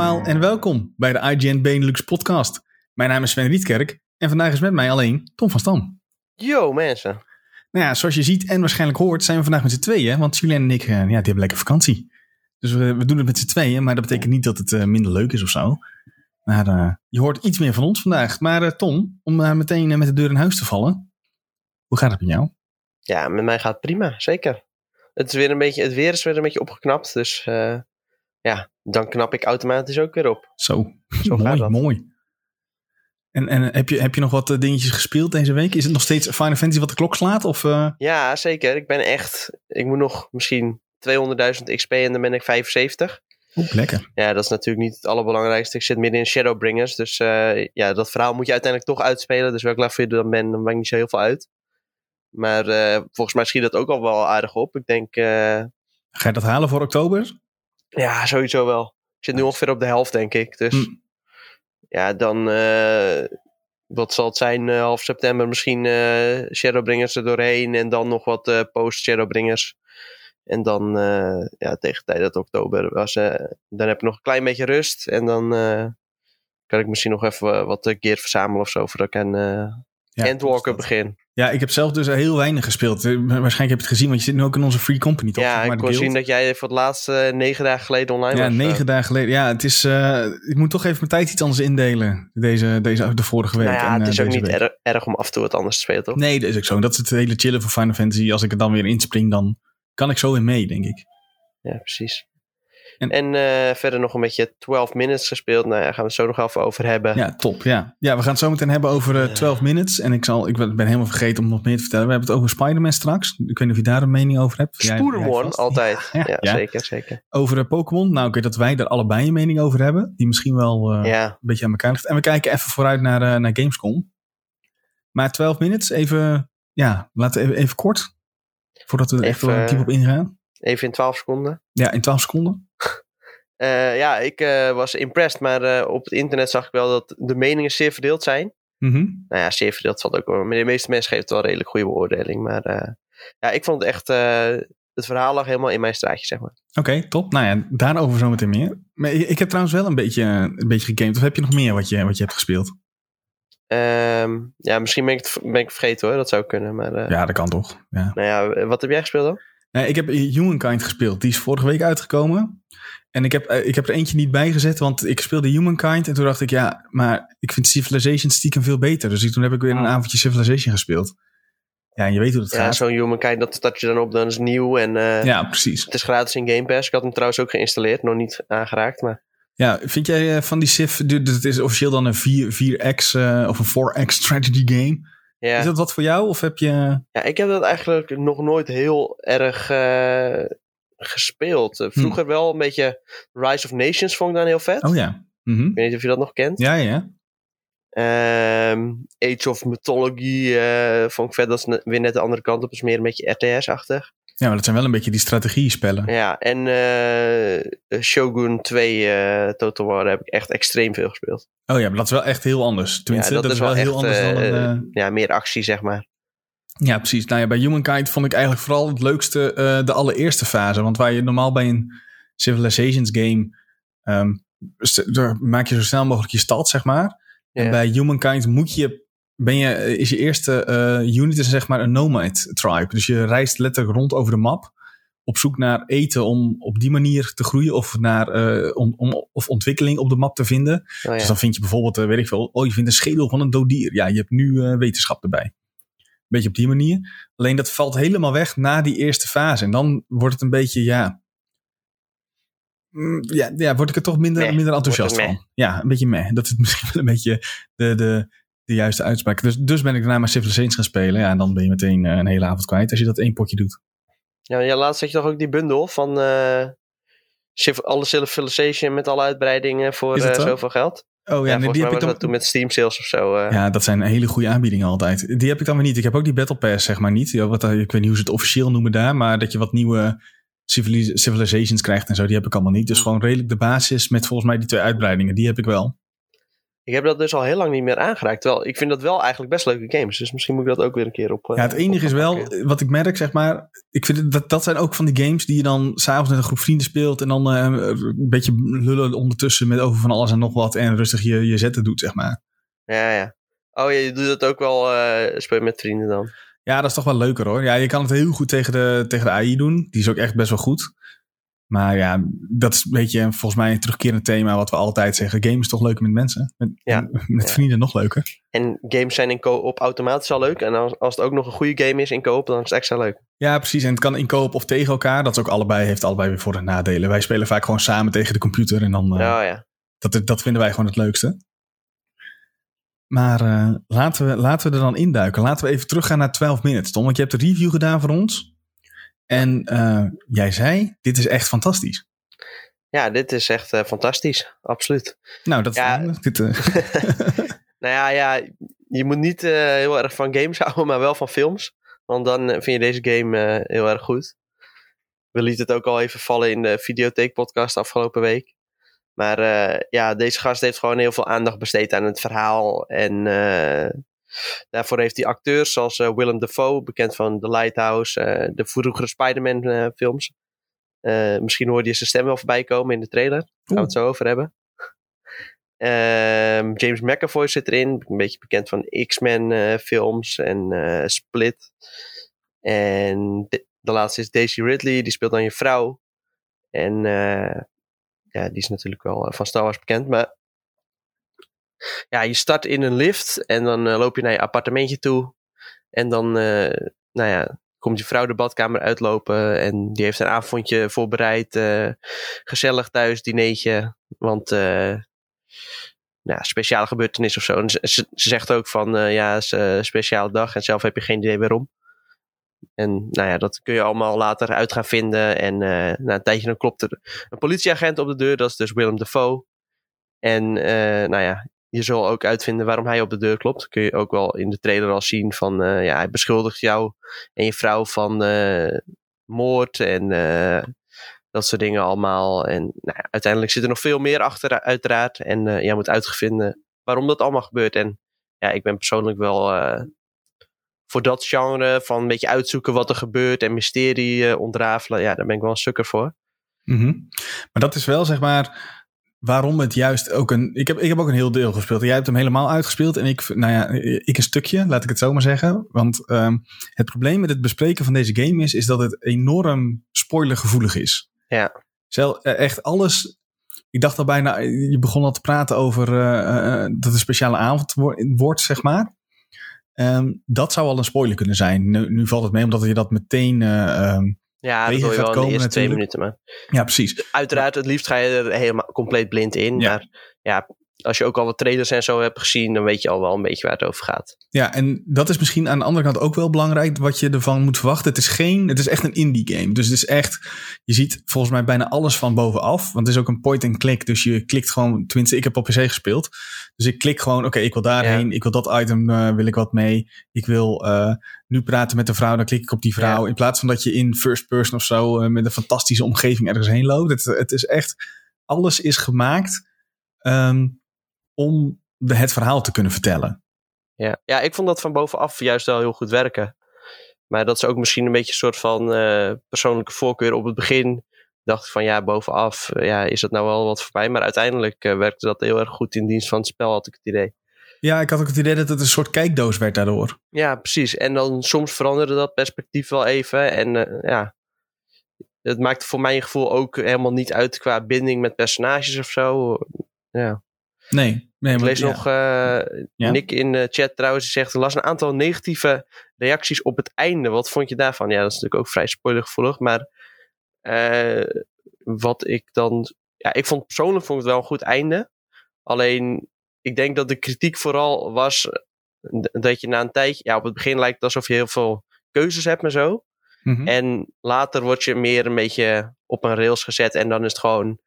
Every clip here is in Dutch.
allemaal en welkom bij de IGN Benelux podcast. Mijn naam is Sven Rietkerk en vandaag is met mij alleen Tom van Stam. Yo mensen. Nou ja, zoals je ziet en waarschijnlijk hoort zijn we vandaag met z'n tweeën, want Julien en ik, eh, ja, die hebben lekker vakantie. Dus we, we doen het met z'n tweeën, maar dat betekent niet dat het eh, minder leuk is of zo. Maar eh, je hoort iets meer van ons vandaag. Maar eh, Tom, om meteen met de deur in huis te vallen, hoe gaat het met jou? Ja, met mij gaat het prima, zeker. Het, is weer een beetje, het weer is weer een beetje opgeknapt, dus ja, dan knap ik automatisch ook weer op. Zo, Zo gaat mooi, dat. mooi. En, en heb, je, heb je nog wat eh, dingetjes gespeeld deze week? Is het nog steeds Final Fantasy wat de klok slaat? Of, eh, Ja, zeker. Ik ben echt, ik moet nog misschien 200.000 XP en dan ben ik 75. Oeh, lekker. Ja, dat is natuurlijk niet het allerbelangrijkste. Ik zit midden in Shadowbringers, dus eh, ja, dat verhaal moet je uiteindelijk toch uitspelen. Dus welk level je dan bent, dan maakt niet zo heel veel uit. Maar eh, volgens mij schiet dat ook al wel aardig op. Ik denk, eh, Ga je dat halen voor oktober? Ja, sowieso wel. Ik zit nu ongeveer op de helft, denk ik. Dus Hm. ja, dan, eh, wat zal het zijn, eh, half september misschien eh, Shadowbringers er doorheen. En dan nog wat post-Shadowbringers. En dan, ja, tegen de tijd dat oktober was, dan heb ik nog een klein beetje rust. En dan kan ik misschien nog even wat gear verzamelen of zo, voordat ik aan Ja, Endwalker begin. Ja, ik heb zelf dus heel weinig gespeeld. Eh, Waarschijnlijk heb je het gezien, want je zit nu ook in onze Free Company, toch? Ja, maar, ik kon zien dat jij voor het laatste eh, negen dagen geleden online Ja, was. negen dagen geleden. Ja, het is. eh, ik moet toch even mijn tijd iets anders indelen. Deze, deze de vorige week. Nou ja, en, het eh, is ook niet erg, erg om af en toe wat anders te spelen, toch? Nee, dat is ook zo. Dat is het hele chillen van Final Fantasy. Als ik er dan weer inspring, dan kan ik zo in mee, denk ik. Ja, precies. En- En, eh, verder nog een beetje 12 minutes gespeeld. Nou ja, gaan we het zo nog even over hebben. Ja, top. Ja, ja we gaan het zo meteen hebben over eh, Ja. 12 minutes. En ik, zal, ik ben helemaal vergeten om nog meer te vertellen. We hebben het over Spider-Man straks. Ik weet niet of je daar een mening over hebt. Spoedermon, altijd. Ja, Ja, ja. zeker, zeker. Over eh, Pokémon. Nou, ik weet dat wij er allebei een mening over hebben. Die misschien wel eh, Ja, een beetje aan elkaar ligt. En we kijken even vooruit naar, eh, naar Gamescom. Maar 12 minutes, even, ja, laten we even, even kort. Voordat we er echt Even, wel diep op ingaan. even in 12 seconden. Ja, in 12 seconden. Eh, ja, ik eh, was impressed, maar eh, op het internet zag ik wel dat de meningen zeer verdeeld zijn. Mhm. Nou ja, zeer verdeeld valt ook wel. Maar de meeste mensen geven het wel een redelijk goede beoordeling. Maar ja, ik vond het echt... het verhaal lag helemaal in mijn straatje, zeg maar. Oké, top. Nou ja, daarover zometeen meer. Maar ik heb trouwens wel een beetje, een beetje gegamed. Of heb je nog meer wat je, wat je hebt gespeeld? Ehm, ja, misschien ben ik, het, ben ik vergeten hoor. Dat zou kunnen. Maar Ja, dat kan toch. Ja. nou ja, wat heb jij gespeeld dan? Nee, ik heb Humankind gespeeld. Die is vorige week uitgekomen. En ik heb, eh, ik heb er eentje niet bij gezet, want ik speelde Humankind. En toen dacht ik, ja, maar ik vind Civilization stiekem veel beter. Dus ik- toen heb ik weer een Oh. avondje Civilization gespeeld. Ja, en je weet hoe het Ja, gaat. zo'n Humankind, dat start je dan op, dan is nieuw. En eh, Ja, precies. het is gratis in Game Pass. Ik had hem trouwens ook geïnstalleerd, nog niet aangeraakt. Maar Ja, vind jij eh, van die Civ, het is officieel dan een 4, 4X eh, of een 4X strategy game. ja, Is dat wat voor jou? Of heb je... ja, ik heb dat eigenlijk nog nooit heel erg gespeeld. Eh, vroeger wel een beetje Rise of Nations vond ik dan heel vet. Oh ja. Mhm. Ik weet niet of je dat nog kent. Ja, ja. Ehm, Age of Mythology eh, vond ik vet. Dat is ne- weer net de andere kant op. Dat is meer een beetje RTS-achtig. Ja, maar dat zijn wel een beetje die strategie-spellen. Ja, en eh, Shogun 2 eh, Total War heb ik echt extreem veel gespeeld. Oh ja, maar dat is wel echt heel anders. Tenminste, Ja, dat, is wel heel echt, anders dan een... ja, meer actie, zeg maar. Ja, precies. Nou ja, bij Humankind vond ik eigenlijk vooral het leukste eh, de allereerste fase. Want waar je normaal bij een Civilizations game... daar maak je zo snel mogelijk je stad, zeg maar. En Ja. bij Humankind moet je... Ben je, eh, is je eerste eh, unit is zeg maar een nomad tribe. Dus je reist letterlijk rond over de map. Op zoek naar eten om op die manier te groeien. Of, naar, om, om, of ontwikkeling op de map te vinden. Oh, ja. Dus dan vind je bijvoorbeeld, weet ik veel, oh je vindt een schedel van een dodier. Ja, je hebt nu wetenschap erbij. Beetje op die manier. Alleen dat valt helemaal weg na die eerste fase. En dan wordt het een beetje, ja... Mm, Ja, ja word ik er toch minder, minder enthousiast van. Ja, een beetje meh. Dat is misschien wel een beetje de, de, de juiste uitspraak. Dus, dus ben ik daarna maar Civilizations gaan spelen. Ja, en dan ben je meteen eh, een hele avond kwijt als je dat één potje doet. Ja, ja, laatst had je toch ook die bundel van eh, alle Civilization met alle uitbreidingen voor eh, zo? zoveel geld. Oh ja, Ja, nee, die heb ik dan... dat toen met Steam sales of zo. eh. Ja, dat zijn hele goede aanbiedingen altijd. Die heb ik dan weer niet. Ik heb ook die Battle Pass, zeg maar, niet. Ja, wat, eh, ik weet niet hoe ze het officieel noemen daar, maar dat je wat nieuwe civilizations krijgt en zo, die heb ik allemaal niet. Dus gewoon redelijk de basis met volgens mij die twee uitbreidingen, die heb ik wel. Ik heb dat dus al heel lang niet meer aangeraakt. Terwijl ik vind dat wel eigenlijk best leuke games. Dus misschien moet ik dat ook weer een keer op. eh, Ja, het enige is wel, wat ik merk, zeg maar. Ik vind dat, dat zijn ook van die games die je dan s'avonds met een groep vrienden speelt. En dan eh, een beetje lullen ondertussen met over van alles en nog wat. En rustig je, je zetten doet, zeg maar. Ja, ja. Oh ja, je doet dat ook wel. eh speel met vrienden dan. Ja, dat is toch wel leuker hoor. Ja, je kan het heel goed tegen de, tegen de AI doen. Die is ook echt best wel goed. Maar ja, dat is een beetje volgens mij een terugkerend thema wat we altijd zeggen. Game is toch leuker met mensen. Met, Ja. met Ja. vrienden nog leuker. En games zijn in co-op automatisch al leuk. En als, als het ook nog een goede game is in co-op, dan is het extra leuk. Ja, precies. En het kan inkoop of tegen elkaar. Dat is ook allebei, heeft allebei weer voor- en nadelen. Wij spelen vaak gewoon samen tegen de computer. En dan, eh, Ja, ja. dat, dat vinden wij gewoon het leukste. Maar eh, laten, we, laten we er dan induiken. Laten we even teruggaan naar 12 minutes, Tom. Want je hebt de review gedaan voor ons. En eh, jij zei, dit is echt fantastisch. Ja, dit is echt eh, fantastisch. Absoluut. Nou, dat Ja. dit, eh, Nou ja, ja je moet niet heel erg van games houden, maar wel van films. Want dan vind je deze game heel erg goed. We lieten het ook al even vallen in de Videotheek podcast afgelopen week. Maar ja, deze gast heeft gewoon heel veel aandacht besteed aan het verhaal. En eh, daarvoor heeft hij acteurs zoals eh, Willem Dafoe, bekend van The Lighthouse, eh, de vroegere Spider-Man eh, films. Misschien hoorde je zijn stem wel voorbij komen in de trailer. Daar gaan we het zo over hebben. Ehm, James McAvoy zit erin. Een beetje bekend van X-Men eh, films en Split. En de, de laatste is Daisy Ridley. Die speelt dan je vrouw. En ja, die is natuurlijk wel van Star Wars bekend. Maar ja, je start in een lift. En dan eh, loop je naar je appartementje toe. En dan, eh, nou ja, komt je vrouw de badkamer uitlopen. En die heeft een avondje voorbereid. eh, gezellig thuis, dineetje. Want nou, speciale gebeurtenis of zo. En ze, ze, ze zegt ook van ja, het is een speciale dag en zelf heb je geen idee waarom. En nou ja, dat kun je allemaal later uit gaan vinden. En na een tijdje dan klopt er een politieagent op de deur. Dat is dus Willem Dafoe. En nou ja, je zal ook uitvinden waarom hij op de deur klopt. Kun je ook wel in de trailer al zien van eh, ja, hij beschuldigt jou en je vrouw van eh, moord en eh, dat soort dingen allemaal. En nou uiteindelijk zit er nog veel meer achter, uiteraard. En jij moet uitvinden waarom dat allemaal gebeurt. En ja, ik ben persoonlijk wel voor dat genre van een beetje uitzoeken wat er gebeurt en mysterie ontrafelen. Ja, daar ben ik wel een sukker voor. mhm. Maar dat is wel, zeg maar, waarom het juist ook een... Ik heb, ik heb ook een heel deel gespeeld. Jij hebt hem helemaal uitgespeeld en ik, nou ja, ik een stukje, laat ik het zo maar zeggen. Want ehm, het probleem met het bespreken van deze game is, is dat het enorm spoilergevoelig is. Ja. Zelf, eh, echt alles... Ik dacht al bijna, je begon al te praten over eh, eh, dat een speciale avond wo- wordt, zeg maar. Ehm, dat zou al een spoiler kunnen zijn. Nu, nu valt het mee omdat je dat meteen... eh, ehm, Ja, dat hoor je wel in de eerste twee minuten. Maar ja, precies. uiteraard, het liefst ga je er helemaal compleet blind in. Ja. Maar ja, als je ook al wat trailers en zo hebt gezien, dan weet je al wel een beetje waar het over gaat. Ja, en dat is misschien aan de andere kant ook wel belangrijk wat je ervan moet verwachten. Het is geen, het is echt een indie game. Dus het is echt, je ziet volgens mij bijna alles van bovenaf. Want het is ook een point and click. Dus je klikt gewoon, tenminste ik heb op PC gespeeld. Dus ik klik gewoon, oké, ik wil daarheen. Ik wil dat item, eh, wil ik wat mee. Ik wil eh, nu praten met een vrouw, dan klik ik op die vrouw. Ja. In plaats van dat je in first person of zo eh, met een fantastische omgeving ergens heen loopt. Het, het is echt, alles is gemaakt ehm, om de, het verhaal te kunnen vertellen. Ja. ja, ik vond dat van bovenaf juist wel heel goed werken. Maar dat is ook misschien een beetje een soort van eh, persoonlijke voorkeur op het begin. Dacht ik van ja, bovenaf, eh, ja, is dat nou wel wat voor mij? Maar uiteindelijk eh, werkte dat heel erg goed in dienst van het spel, had ik het idee. Ja, ik had ook het idee dat het een soort kijkdoos werd daardoor. Ja, precies. En dan soms veranderde dat perspectief wel even. En ja, het maakte voor mijn gevoel ook helemaal niet uit qua binding met personages of zo. Ja. Nee, nee Ik lees ja. nog eh, Ja? Nick in de chat trouwens, die zegt... er las een aantal negatieve reacties op het einde. Wat vond je daarvan? Ja, dat is natuurlijk ook vrij spoilergevoelig. Maar eh, wat ik dan... Ja, ik vond persoonlijk vond ik het wel een goed einde. Alleen, ik denk dat de kritiek vooral was... dat je na een tijdje... Ja, op het begin lijkt het alsof je heel veel keuzes hebt en zo. Mhm. En later word je meer een beetje op een rails gezet. En dan is het gewoon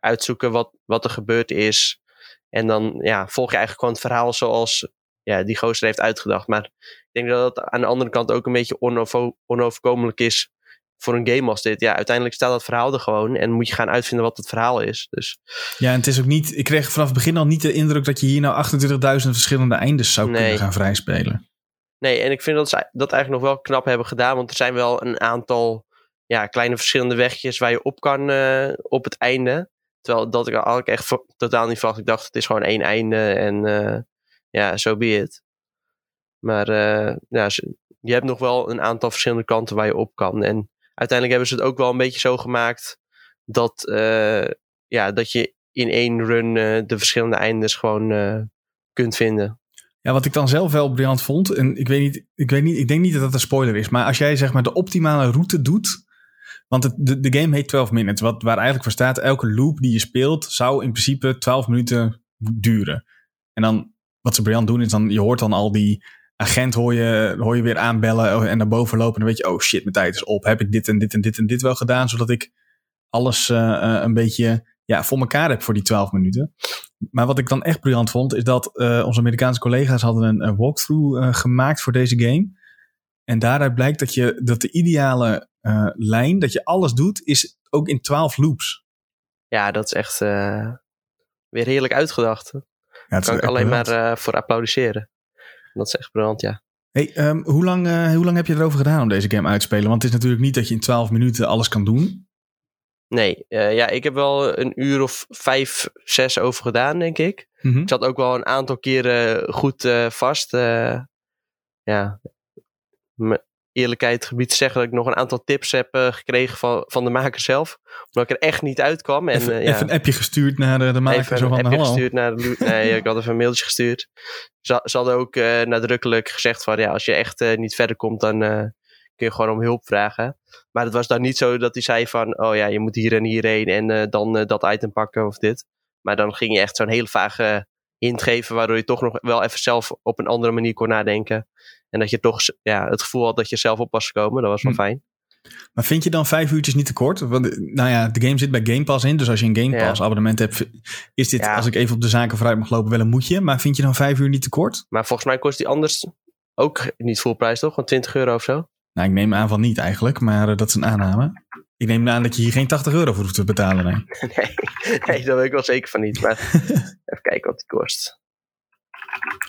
uitzoeken wat, wat er gebeurd is. En dan ja, volg je eigenlijk gewoon het verhaal zoals ja, die gozer heeft uitgedacht. Maar ik denk dat het aan de andere kant ook een beetje onover, onoverkomelijk is. voor een game als dit. Ja, uiteindelijk staat dat verhaal er gewoon. En moet je gaan uitvinden wat het verhaal is. Dus, Ja, en het is ook niet. Ik kreeg vanaf het begin al niet de indruk dat je hier nou 28.000 verschillende eindes zou Nee. kunnen gaan vrijspelen. nee, en ik vind dat ze dat eigenlijk nog wel knap hebben gedaan. Want er zijn wel een aantal ja, kleine verschillende wegjes waar je op kan eh, op het einde. Terwijl dat ik al echt totaal niet verwacht. Ik dacht, het is gewoon één einde. En eh, ja, zo so be it. Maar eh, ja, je hebt nog wel een aantal verschillende kanten waar je op kan. En uiteindelijk hebben ze het ook wel een beetje zo gemaakt dat, eh, ja, dat je in één run de verschillende eindes gewoon kunt vinden. Ja, wat ik dan zelf wel briljant vond, en ik weet niet, ik weet niet, ik denk niet dat dat een spoiler is, maar als jij zeg maar de optimale route doet, want het, de, de game heet 12 minutes, wat, waar eigenlijk voor staat, elke loop die je speelt zou in principe 12 minuten duren. En dan, wat ze briljant doen, is dan, je hoort dan al die agent hoor je, hoor je weer aanbellen en naar boven lopen en dan weet je, oh shit, mijn tijd is op. Heb ik dit en dit en dit en dit wel gedaan, zodat ik alles eh, eh, een beetje ja, voor elkaar heb voor die 12 minuten. Maar wat ik dan echt briljant vond, is dat eh, onze Amerikaanse collega's hadden een, een walkthrough gemaakt voor deze game. En daaruit blijkt dat, je, dat de ideale eh, lijn, dat je alles doet, is ook in 12 loops. Ja, dat is echt eh, weer heerlijk uitgedacht. Ja, kan ik alleen briljant. maar eh, voor applaudisseren. Dat is echt briljant, ja. Hey, ehm, hoe, lang, hoe lang heb je erover gedaan om deze game uit te spelen? Want het is natuurlijk niet dat je in 12 minuten alles kan doen. Nee, ja, ik heb wel een uur of vijf, zes over gedaan, denk ik. Mhm. Ik zat ook wel een aantal keren goed vast. ja, me eerlijkheid gebied zeggen dat ik nog een aantal tips heb eh, gekregen van, van de maker zelf. Omdat ik er echt niet uitkwam. En, even, eh, ja, even een appje gestuurd naar de, de maker. even zo een van, appje hallo. gestuurd naar de Nee, ik had even een mailtje gestuurd. Ze, ze hadden ook eh, nadrukkelijk gezegd van ja, als je echt niet verder komt, dan kun je gewoon om hulp vragen. Maar het was dan niet zo dat hij zei van oh ja, je moet hier en hierheen en dan dat item pakken of dit. Maar dan ging je echt zo'n hele vage hint geven, waardoor je toch nog wel even zelf op een andere manier kon nadenken. En dat je toch ja, het gevoel had dat je zelf op was gekomen. Dat was wel Hm. fijn. Maar vind je dan vijf uurtjes niet te kort? Want eh, nou ja, de game zit bij Game Pass in. Dus als je een Game Ja. Pass abonnement hebt, is dit, Ja. als ik even op de zaken vooruit mag lopen, wel een moetje. Maar vind je dan vijf uur niet te kort? Maar volgens mij kost die anders ook niet full prijs, toch? Gewoon 20 euro of zo. Nou, ik neem aan van niet eigenlijk, maar eh, dat is een aanname. Ik neem aan dat je hier geen 80 euro voor hoeft te betalen. Nee. Nee, nee, daar weet ik wel zeker van niet. Maar even kijken wat die kost.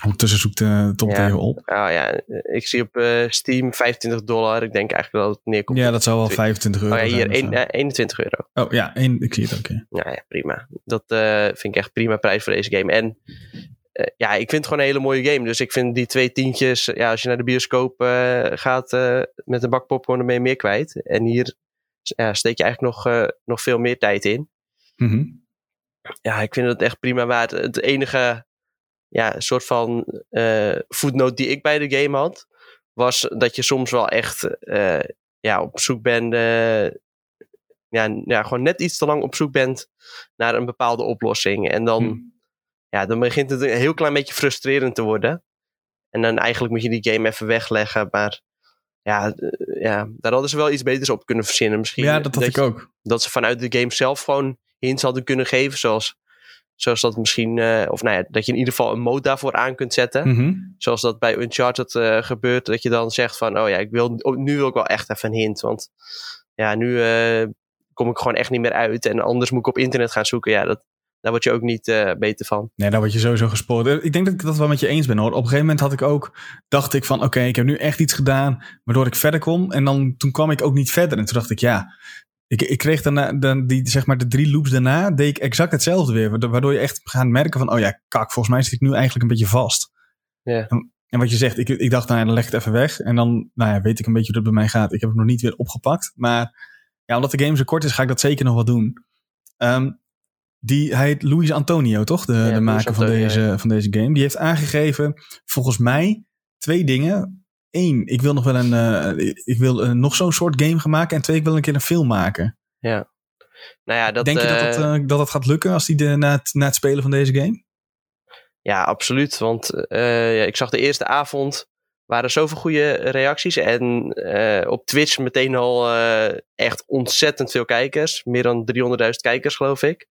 Ondertussen zoekt eh Tom Ja. tegen op. Nou ja, ik zie op eh, Steam 25 dollar. Ik denk eigenlijk dat het neerkomt. Ja, dat zou wel Twi- 25 euro Oh ja, hier zijn. of één- zo. eh, 21 euro. Oh ja, één, ik zie het ook. ja. Ja, prima. Dat vind ik echt prima prijs voor deze game. En ja, ik vind het gewoon een hele mooie game. Dus ik vind die twee tientjes, ja, als je naar de bioscoop gaat met een bak popcorn, dan ben je meer kwijt. En hier steek je eigenlijk nog, nog veel meer tijd in. Mhm. ja, ik vind het echt prima waard. Het enige ja, soort van eh voetnoot die ik bij de game had, was dat je soms wel echt eh, ja, op zoek bent. eh, ja, ja, gewoon net iets te lang op zoek bent naar een bepaalde oplossing. En dan, Hm. ja, dan begint het een heel klein beetje frustrerend te worden. En dan eigenlijk moet je die game even wegleggen. Maar ja, ja daar hadden ze wel iets beters op kunnen verzinnen. Misschien Ja, dat had ik je- ook. dat ze vanuit de game zelf gewoon hints hadden kunnen geven. Zoals, zoals dat misschien, eh, of nou ja, dat je in ieder geval een mode daarvoor aan kunt zetten. Mhm. Zoals dat bij Uncharted eh, gebeurt. Dat je dan zegt van, oh ja, ik wil, oh, nu wil ik wel echt even een hint. Want ja, nu eh, kom ik gewoon echt niet meer uit. En anders moet ik op internet gaan zoeken. Ja, dat, daar word je ook niet eh, beter van. Nee, daar word je sowieso gespoord. Ik denk dat ik dat wel met je eens ben hoor. Op een gegeven moment had ik ook, dacht ik van oké, ik heb nu echt iets gedaan waardoor ik verder kom. En dan toen kwam ik ook niet verder. En toen dacht ik ja, ik, ik kreeg daarna, dan die, zeg maar de drie loops daarna, deed ik exact hetzelfde weer. Waardoor- je echt gaat merken van oh ja, kak, volgens mij zit ik nu eigenlijk een beetje vast. Ja. En, en wat je zegt, ik, ik dacht nou ja, dan leg ik het even weg. En dan nou ja, weet ik een beetje hoe dat bij mij gaat. Ik heb het nog niet weer opgepakt. Maar ja, omdat de game zo kort is, ga ik dat zeker nog wel doen. Ehm, die, hij heet Luis Antonio, toch? De, de maker van, deze, van deze game. Die heeft aangegeven, volgens mij, twee dingen. Eén, ik wil nog wel een, eh, ik wil eh, nog zo'n soort game gaan maken. En twee, ik wil een keer een film maken. Nou ja, dat, Denk je dat eh, dat, dat dat gaat lukken als die de, na, het, na het spelen van deze game? Ja, absoluut. Want ja, ik zag de eerste avond waren zoveel goede reacties. En op Twitch meteen al echt ontzettend veel kijkers. Meer dan 300.000 kijkers, geloof ik.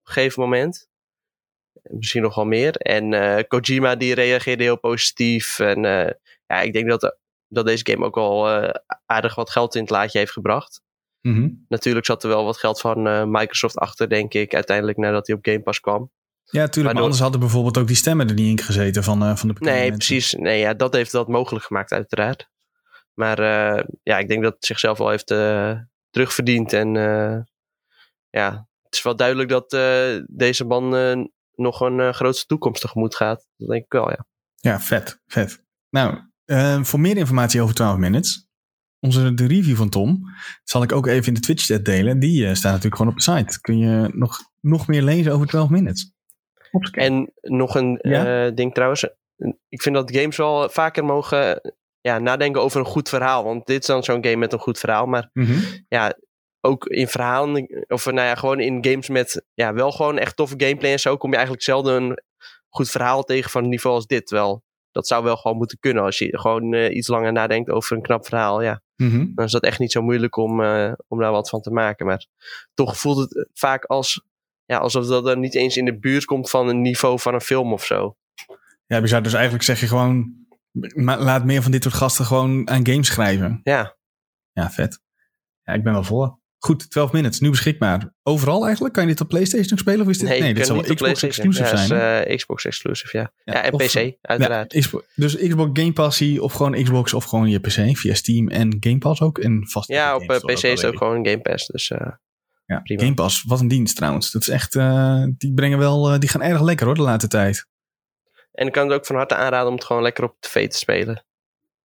Op een gegeven moment. Misschien nog wel meer. En Kojima die reageerde heel positief. En ja, ik denk dat dat deze game ook al eh, aardig wat geld in het laadje heeft gebracht. Mhm. Natuurlijk zat er wel wat geld van eh, Microsoft achter, denk ik, uiteindelijk nadat hij op Game Pass kwam. Ja, tuurlijk. Maar anders hadden bijvoorbeeld ook die stemmen er niet in gezeten van, eh, van de Nee, mensen. precies. Nee, ja, dat heeft dat mogelijk gemaakt, uiteraard. Maar eh, ja, ik denk dat het zichzelf wel heeft eh, terugverdiend. En eh, ja, het is wel duidelijk dat eh, deze man eh, nog een eh, grootste toekomst tegemoet gaat. Dat denk ik wel, ja. Ja, vet, vet. Nou, eh, voor meer informatie over 12 Minutes, onze de review van Tom, zal ik ook even in de Twitch-chat delen. Die eh, staat natuurlijk gewoon op de site. Kun je nog, nog meer lezen over 12 Minutes. En nog een Ja? eh, ding trouwens. Ik vind dat games wel vaker mogen ja, nadenken over een goed verhaal. Want dit is dan zo'n game met een goed verhaal. Maar Mhm. ja, ook in verhalen, of nou ja, gewoon in games met ja, wel gewoon echt toffe gameplay en zo, kom je eigenlijk zelden een goed verhaal tegen van een niveau als dit. Wel, dat zou wel gewoon moeten kunnen als je gewoon eh, iets langer nadenkt over een knap verhaal. Ja, Mhm. dan is dat echt niet zo moeilijk om, eh, om daar wat van te maken. Maar toch voelt het vaak als, ja, alsof dat er niet eens in de buurt komt van een niveau van een film of zo. Ja, je zou dus eigenlijk zeggen gewoon, ma- laat meer van dit soort gasten gewoon aan games schrijven. Ja, Ja, vet. Ja, ik ben wel voor. Goed, 12 Minutes, nu beschikbaar. Overal eigenlijk? Kan je dit op PlayStation nog spelen? Of is dit, nee, nee, dit zal wel Xbox Ja, zijn. is, hè? eh, Xbox exclusive, ja. Ja, Ja, en of- PC, uiteraard. Ja, dus Xbox Game Passie of gewoon Xbox of gewoon je PC via Steam en Game Pass ook. En vast Ja, op eh, PC is het ook gewoon Game Pass. Dus eh, Ja, prima. Game Pass, wat een dienst trouwens. Dat is echt, die brengen wel, die gaan erg lekker hoor de laatste tijd. En ik kan het ook van harte aanraden om het gewoon lekker op tv te spelen.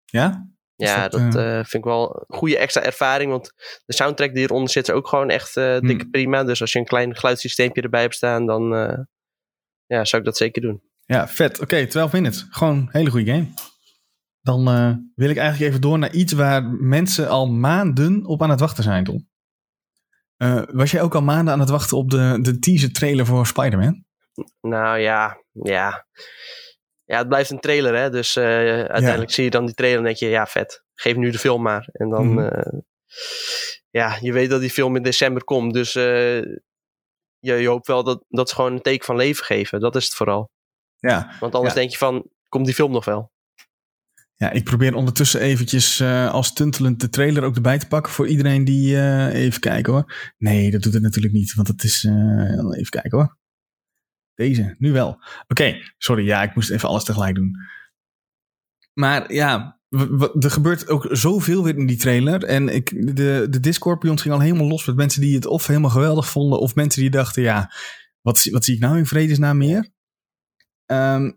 Ja? Is Ja, dat, dat, eh, eh, vind ik wel een goede extra ervaring. Want de soundtrack die eronder zit is ook gewoon echt Hmm. dikke prima. Dus als je een klein geluidssysteempje erbij hebt staan, dan ja, zou ik dat zeker doen. Ja, vet. Oké, 12 minutes. Gewoon een hele goede game. Dan wil ik eigenlijk even door naar iets waar mensen al maanden op aan het wachten zijn, Tom. Was jij ook al maanden aan het wachten op de, de teaser trailer voor Spider-Man? Nou ja, ja. Ja, het blijft een trailer, hè. Dus eh, uiteindelijk zie je dan die trailer en denk je, ja, vet. Geef nu de film maar. En dan, Mhm. eh, ja, je weet dat die film in december komt. Dus eh, je, je hoopt wel dat, dat ze gewoon een teken van leven geven. Dat is het vooral. Ja. Want anders Ja. denk je van, komt die film nog wel? Ja, ik probeer ondertussen eventjes als tuntelend de trailer ook erbij te pakken voor iedereen die even kijken hoor. Nee, dat doet het natuurlijk niet, want het is even kijken hoor. Deze, nu wel. Oké, sorry, ja, ik moest even alles tegelijk doen. Maar ja, er gebeurt ook zoveel weer in die trailer. En ik, de, de Discord bij ons ging al helemaal los met mensen die het of helemaal geweldig vonden, of mensen die dachten, ja, wat, zie- wat zie ik nou in vredesnaam meer? Ehm,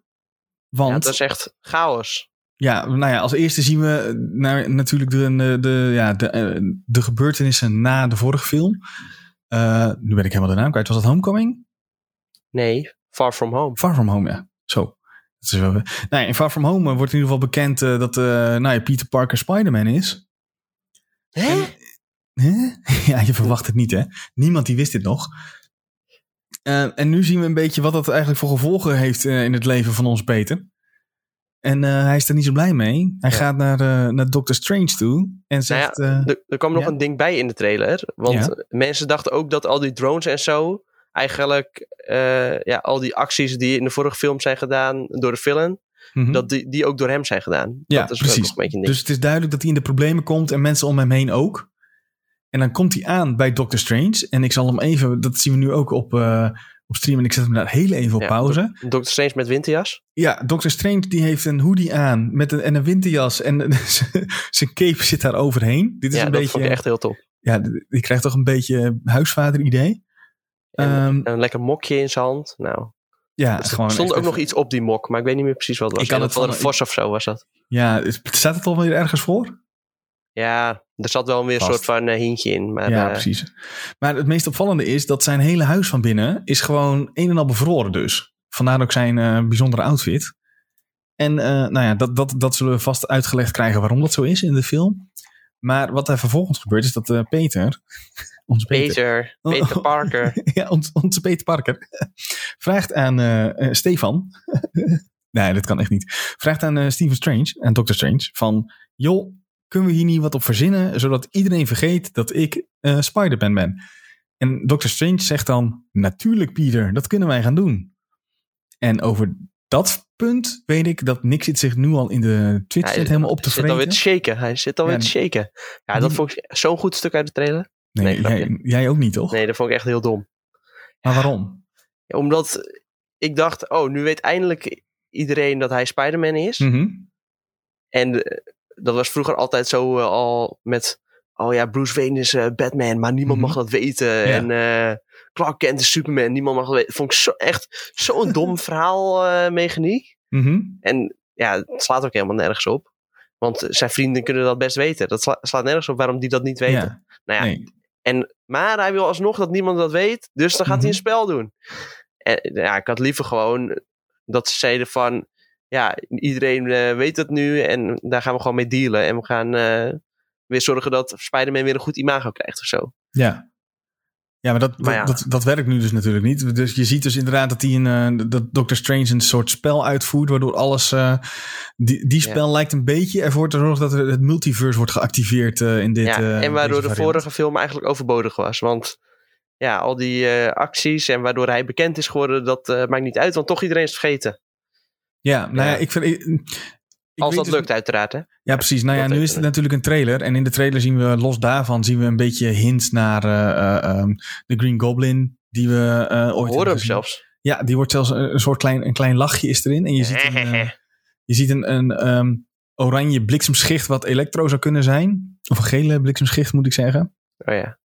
want... Ja, dat is echt chaos. Ja, nou ja, als eerste zien we naar, natuurlijk de, de, de, ja, de, eh, de gebeurtenissen na de vorige film. Eh, nu ben ik helemaal de naam kwijt. Was dat Homecoming? Nee, Far From Home. Far From Home, ja. Zo. Dat is wel, nou ja, in Far From Home eh, wordt in ieder geval bekend eh, dat eh, nou ja, Peter Parker Spider-Man is. Hè? Hè? Ja, je verwacht het niet, hè? Niemand die wist dit nog. En nu zien we een beetje wat dat eigenlijk voor gevolgen heeft in het leven van ons Peter. En hij is er niet zo blij mee. Hij Ja. gaat naar, eh, naar Doctor Strange toe en Nou ja, zegt... eh, er, er kwam nog ja. een ding bij in de trailer. Want Ja. mensen dachten ook dat al die drones en zo... eigenlijk eh, ja, al die acties die in de vorige film zijn gedaan door de villain... mhm. dat die, die ook door hem zijn gedaan. Ja, dat is precies. ook een. Dus het is duidelijk dat hij in de problemen komt en mensen om hem heen ook. En dan komt hij aan bij Doctor Strange. En ik zal hem even, dat zien we nu ook op, eh, op stream. En ik zet hem daar heel even op Ja, pauze. Doctor Strange met winterjas. Ja, Doctor Strange die heeft een hoodie aan met een, en een winterjas. En zijn cape zit daar overheen. Dit is Ja, een dat beetje, vond ik echt heel top. ja, die krijgt toch een beetje huisvader idee. En Ehm, een lekker mokje in zijn hand. Nou, ja, er gewoon stond echt ook nog iets op die mok, maar ik weet niet meer precies wat het was. Ik kan het van- een vos of zo was dat. Ja, is- staat het alweer ergens voor? Ja, er zat wel weer een soort van eh, hintje in. Maar, ja, eh, precies. Maar het meest opvallende is dat zijn hele huis van binnen is gewoon een en al bevroren dus. Vandaar ook zijn eh, bijzondere outfit. En nou ja, dat, dat, dat zullen we vast uitgelegd krijgen waarom dat zo is in de film. Maar wat er vervolgens gebeurt is dat eh, Peter, onze Peter, Peter, Peter Parker. ja, ons, onze Peter Parker, vraagt aan eh, eh, Stefan, nee dat kan echt niet, vraagt aan eh, Stephen Strange, aan Doctor Strange, van joh, kunnen we hier niet wat op verzinnen, zodat iedereen vergeet dat ik Spider-Man ben? En Doctor Strange zegt dan, natuurlijk Peter, dat kunnen wij gaan doen. En over dat punt weet ik dat Nick zit zich nu al in de Twitch Hij chat helemaal op te zit alweer vreten. te shaken. Hij zit alweer Ja, te shaken. Ja, dat vond ik zo'n goed stuk uit de trailer. Nee, jij, jij ook niet, toch? Nee, dat vond ik echt heel dom. Maar waarom? Ja, omdat ik dacht, oh, nu weet eindelijk iedereen dat hij Spider-Man is. Mhm. En eh, dat was vroeger altijd zo eh, al met... Oh ja, Bruce Wayne is eh, Batman, maar niemand Mhm. mag dat weten. En Clark Kent is Superman, niemand mag weten. Vond ik zo, echt zo'n dom verhaal eh mechaniek. Mhm. En ja, het slaat ook helemaal nergens op. Want zijn vrienden kunnen dat best weten. Dat sla- slaat nergens op waarom die dat niet weten. Ja, Nou ja, nee. en, maar hij wil alsnog dat niemand dat weet. Dus dan gaat hij Mhm. een spel doen. En ja, ik had liever gewoon dat ze zeiden van... Ja, iedereen eh, weet het nu en daar gaan we gewoon mee dealen. En we gaan eh, weer zorgen dat Spider-Man weer een goed imago krijgt of zo. Ja. Ja, maar dat, Maar ja. Dat, dat werkt nu dus natuurlijk niet. Dus je ziet dus inderdaad dat, die een, eh, dat Doctor Strange een soort spel uitvoert, waardoor alles. eh, die, die spel lijkt een beetje ervoor te zorgen dat er het multiverse wordt geactiveerd eh, in dit. ja, en waardoor de vorige film eigenlijk overbodig was. Want ja, al die acties en waardoor hij bekend is geworden, dat maakt niet uit. Want toch iedereen is vergeten. Ja, nou ja, ik vind. Ik Als dat dus- lukt uiteraard, hè. Ja, precies. Nou ja, nu is het natuurlijk een trailer. En in de trailer zien we, los daarvan, zien we een beetje hints naar ehm, de Green Goblin. Die we eh ooit hem gezien. zelfs. Ja, die wordt zelfs een, een soort klein, een klein lachje is erin. En je ziet een, je ziet een, een ehm, oranje bliksemschicht wat elektro zou kunnen zijn. Of een gele bliksemschicht moet ik zeggen. Oh ja.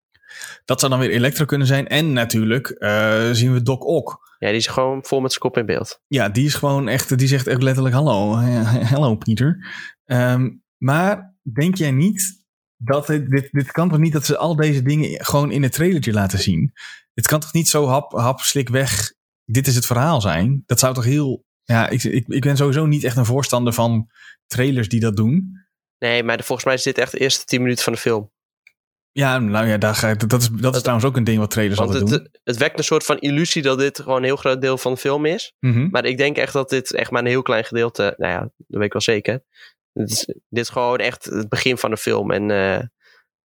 Dat zou dan weer elektro kunnen zijn. En natuurlijk eh, zien we Doc Ock. Ja, die is gewoon vol met zijn kop in beeld. Ja, die is gewoon echt, die zegt echt letterlijk hallo, hallo Pieter. Ehm, maar denk jij niet dat dit, dit, dit kan toch niet dat ze al deze dingen gewoon in het trailertje laten zien? Het kan toch niet zo hap, hap, slik weg, dit is het verhaal zijn? Dat zou toch heel, ja, ik, ik, ik ben sowieso niet echt een voorstander van trailers die dat doen. Nee, maar de- volgens mij is dit echt de eerste 10 minuten van de film. Ja, nou ja, daar ga ik, dat, is, dat is trouwens ook een ding wat trailers Want altijd het, doen. het wekt een soort van illusie dat dit gewoon een heel groot deel van de film is. Mhm. Maar ik denk echt dat dit echt maar een heel klein gedeelte... Nou ja, dat weet ik wel zeker. Dit is, dit is gewoon echt het begin van de film. En eh,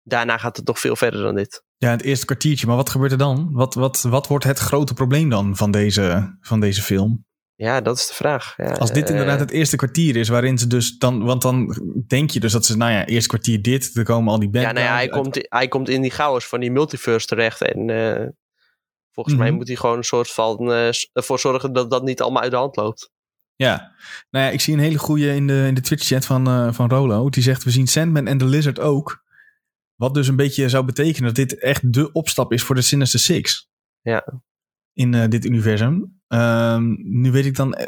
daarna gaat het nog veel verder dan dit. Ja, het eerste kwartiertje. Maar wat gebeurt er dan? Wat, wat, wat wordt het grote probleem dan van deze, van deze film? Ja, dat is de vraag. Ja, Als dit eh, inderdaad het eerste kwartier is, waarin ze dus dan, want dan denk je dus dat ze, nou ja, eerste kwartier dit, er komen al die bad Ja, nou ja, hij, uit- komt, hij komt in die chaos van die multiverse terecht. En eh, volgens mij Mhm. moet hij gewoon een soort van eh, ervoor zorgen dat dat niet allemaal uit de hand loopt. Ja, nou ja, ik zie een hele goede in de, in de Twitch-chat van, van Rolo. Die zegt, we zien Sandman en The Lizard ook. Wat dus een beetje zou betekenen dat dit echt de opstap is voor de Sinister Six. Ja. In dit universum. Ehm, nu weet ik dan, eh,